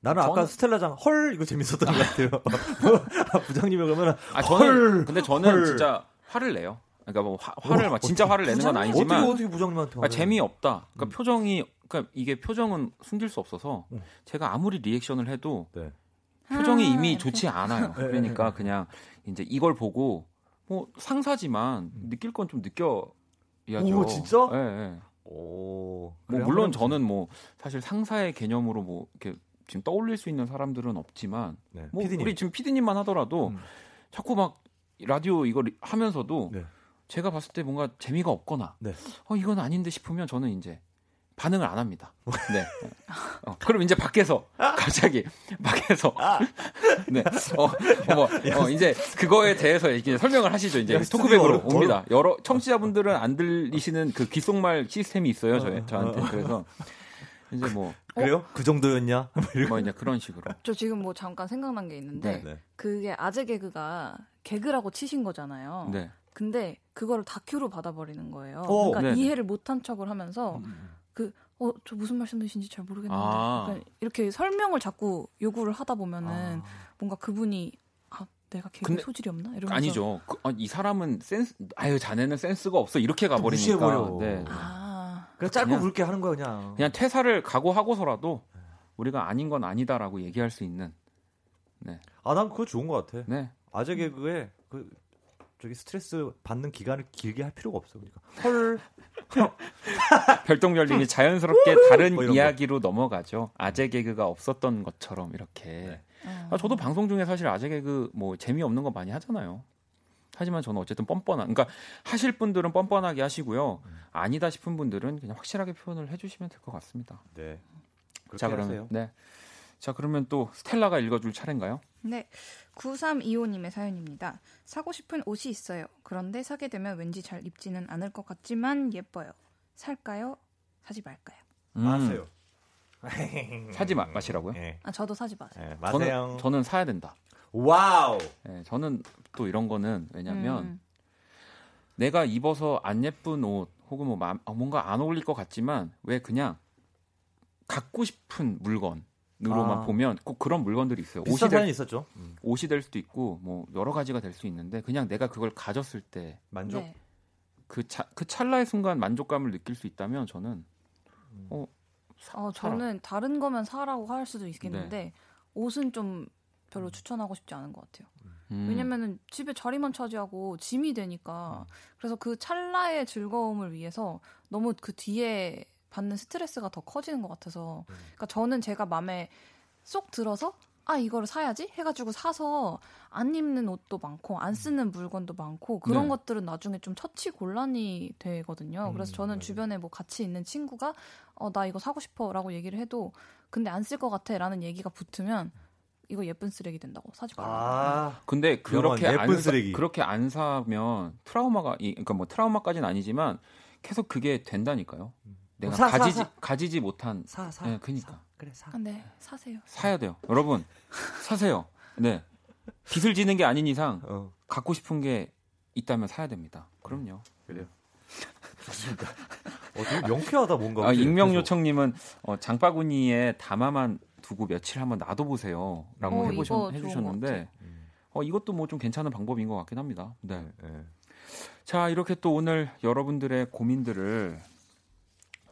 나는 저는... 아까 스텔라장 헐 이거 재밌었던 것 같아요. 아, 부장님이 그러면 아 헐, 근데 저는 헐. 진짜 화를 내요. 그러니까 뭐 화, 를막 진짜 화를 내는 건 아니지만 어떻게, 어떻게 부장님한테 아, 재미없다. 그러니까 음. 표정이 그러니까 이게 표정은 숨길 수 없어서 음. 제가 아무리 reaction을 해도 네. 표정이 이미 아, 좋지 않아요. 네. 그러니까 그냥 이제 이걸 보고 뭐 상사지만 음. 느낄 건 좀 느껴야죠. 오 진짜? 네, 네. 오. 뭐 물론 저는 뭐 사실 상사의 개념으로 뭐 이렇게 지금 떠올릴 수 있는 사람들은 없지만 네, 뭐 피디님. 우리 지금 피디님만 하더라도 음. 자꾸 막 라디오 이걸 하면서도 네. 제가 봤을 때 뭔가 재미가 없거나 네. 어 이건 아닌데 싶으면 저는 이제 반응을 안 합니다. 네. 어, 그럼 이제 밖에서 갑자기 밖에서 네. 어, 어, 뭐, 어, 이제 그거에 대해서 이제 설명을 하시죠. 이제 토크백으로 옵니다. 여러 청취자분들은 안 들리시는 그 귓속말 시스템이 있어요. 저 어. 저한테. 그래서 이제 뭐 그래요? 어? 그 정도였냐? 뭐 이제 그런 식으로. 저 지금 뭐 잠깐 생각난 게 있는데 네. 그게 아재 개그가 개그라고 치신 거잖아요. 네. 근데 그거를 다큐로 받아버리는 거예요. 오, 그러니까 네네. 이해를 못한 척을 하면서 음. 음. 그, 어, 저 무슨 말씀이신지 잘 모르겠는데. 아. 그러니까 이렇게 설명을 자꾸 요구를 하다 보면은 아. 뭔가 그분이 아, 내가 개그 소질이 없나? 이러면서. 아니죠. 그, 아, 이 사람은 센스, 아유, 자네는 센스가 없어. 이렇게 가버리니까. 무시해버려. 네. 아. 그냥 짧고 그냥, 굵게 하는 거야, 그냥. 그냥 퇴사를 각오하고서라도 우리가 아닌 건 아니다라고 얘기할 수 있는. 네. 아, 난 그거 좋은 것 같아. 네. 아재 개그에 그 저기 스트레스 받는 기간을 길게 할 필요가 없어. 그러니까 헐 별똥별님이 자연스럽게 다른 뭐 이야기로 거. 넘어가죠. 아재 개그가 없었던 것처럼 이렇게. 네. 아, 저도 방송 중에 사실 아재 개그 뭐 재미없는 거 많이 하잖아요. 하지만 저는 어쨌든 뻔뻔한, 그러니까 하실 분들은 뻔뻔하게 하시고요. 음. 아니다 싶은 분들은 그냥 확실하게 표현을 해 주시면 될 것 같습니다. 네. 자 그러면 네. 자 그러면 또 스텔라가 읽어줄 차례인가요? 네. 9325님의 사연입니다. 사고 싶은 옷이 있어요. 그런데 사게 되면 왠지 잘 입지는 않을 것 같지만 예뻐요. 살까요? 사지 말까요? 음. 마세요. 사지 마, 마시라고요? 네. 아 저도 사지 마세요. 네, 마세요. 저는, 저는 사야 된다. wow. 네, 저는 또 이런 거는 왜냐면 음. 내가 입어서 안 예쁜 옷 혹은 뭐 어, 뭔가 안 어울릴 것 같지만 왜 그냥 갖고 싶은 물건 으로만 아. 보면 꼭 그런 물건들이 있어요. 옷이 될 있었죠. 음. 옷이 될 수도 있고 뭐 여러 가지가 될 수 있는데 그냥 내가 그걸 가졌을 때 만족 네. 그, 차, 그 찰나의 순간 만족감을 느낄 수 있다면 저는 음. 어, 사, 어 저는 다른 거면 사라고 할 수도 있겠는데 네. 옷은 좀 별로 추천하고 싶지 않은 것 같아요. 음. 왜냐면은 집에 자리만 차지하고 짐이 되니까 그래서 그 찰나의 즐거움을 위해서 너무 그 뒤에 받는 스트레스가 더 커지는 것 같아서 음. 그러니까 저는 제가 마음에 쏙 들어서 아 이거를 사야지 해가지고 사서 안 입는 옷도 많고 안 쓰는 물건도 많고 그런 네. 것들은 나중에 좀 처치 곤란이 되거든요. 그래서 음, 저는 주변에 뭐 같이 있는 친구가 어 나 이거 사고 싶어라고 얘기를 해도 근데 안 쓸 것 같아라는 얘기가 붙으면 이거 예쁜 쓰레기 된다고 사지 말라. 아, 근데 그렇게 안 사, 그렇게 안 사면 트라우마가 그러니까 뭐 트라우마까지는 아니지만 계속 그게 된다니까요. 음. 내가 사, 가지지 사, 사. 가지지 못한 사 사. 네, 그니까. 그래 사. 아, 네, 사세요. 사야 돼요. 여러분 사세요. 네. 빚을 지는 게 아닌 이상 어. 갖고 싶은 게 있다면 사야 됩니다. 그럼요. 그래요. 좋습니다. 어, 되게 명쾌하다 뭔가. 아, 익명 요청님은 어, 장바구니에 담아만 두고 며칠 한번 놔둬보세요라고 어, 해보셨 해주셨는데 어, 이것도 뭐 좀 괜찮은 방법인 것 같긴 합니다. 네. 네. 자 이렇게 또 오늘 여러분들의 고민들을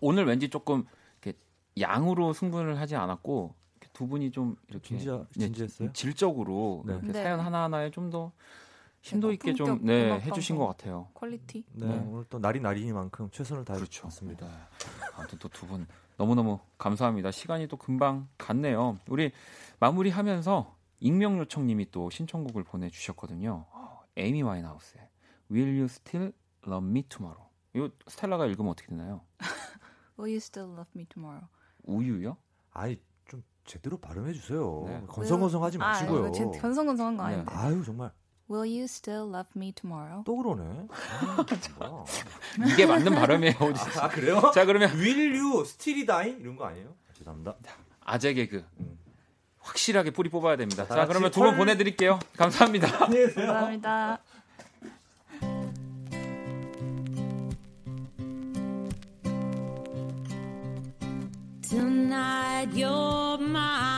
오늘 왠지 조금 이렇게 양으로 승부를 하지 않았고 두 분이 좀 이렇게 진짜 진지했어요? 네, 질적으로 네. 이렇게 네. 사연 하나 하나에 좀더 심도 있게 좀 네, 해주신 것 같아요. quality. 네, 네, 오늘 또 날이 날이니만큼 최선을 다했습니다. 그렇죠. 네. 아무튼 또 두 분 너무너무 감사합니다. 시간이 또 금방 갔네요. 우리 마무리하면서 익명 요청님이 또 신청곡을 보내주셨거든요. 에이미 와인하우스의 Will You Still Love Me Tomorrow. 이 스텔라가 읽으면 어떻게 되나요? Will you still love me tomorrow? 우유요? 아이 좀 제대로 발음해 주세요. 네. 건성건성하지 아, 마시고요. 아, 제, 건성건성한 거 아닌데. 네. 아유 정말. Will you still love me tomorrow? 또 그러네. 아, 이게 맞는 발음이에요. 아, 아, 그래요? 자 그러면 Will you still die 이런 거 아니에요? 죄송합니다. 아재 개그. 음. 확실하게 뿌리 뽑아야 됩니다. 자, 자 그러면 두 분 보내드릴게요. 감사합니다. 감사합니다. Tonight you're mine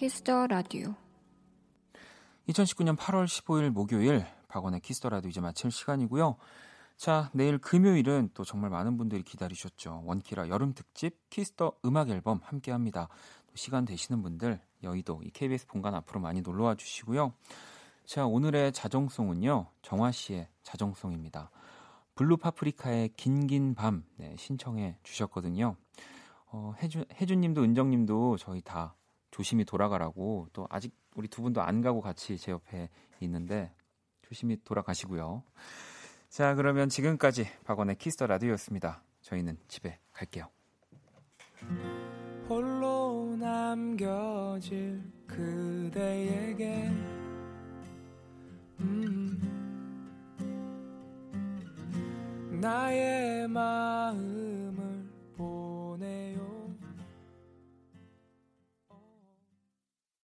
Kiss the Radio 2019년 8월 15일 목요일 박원의 Kiss the Radio 이제 마칠 시간이고요. 자, 내일 금요일은 또 정말 많은 분들이 기다리셨죠. 원키라 여름 특집 Kiss the 음악 앨범 함께 합니다. 시간 되시는 분들 여의도 이 KBS 본관 앞으로 많이 놀러 와 주시고요. 자, 오늘의 자정송은요. 정화 씨의 자정송입니다. 블루 파프리카의 긴긴 밤 네, 신청해 주셨거든요. 어, 혜준 혜준 님도 은정 님도 저희 다 조심히 돌아가라고 또 아직 우리 두 분도 안 가고 같이 제 옆에 있는데 조심히 돌아가시고요. 자, 그러면 지금까지 박원의 Kiss the Radio였습니다. 저희는 집에 갈게요. 홀로 남겨질 그대에게 음, 나의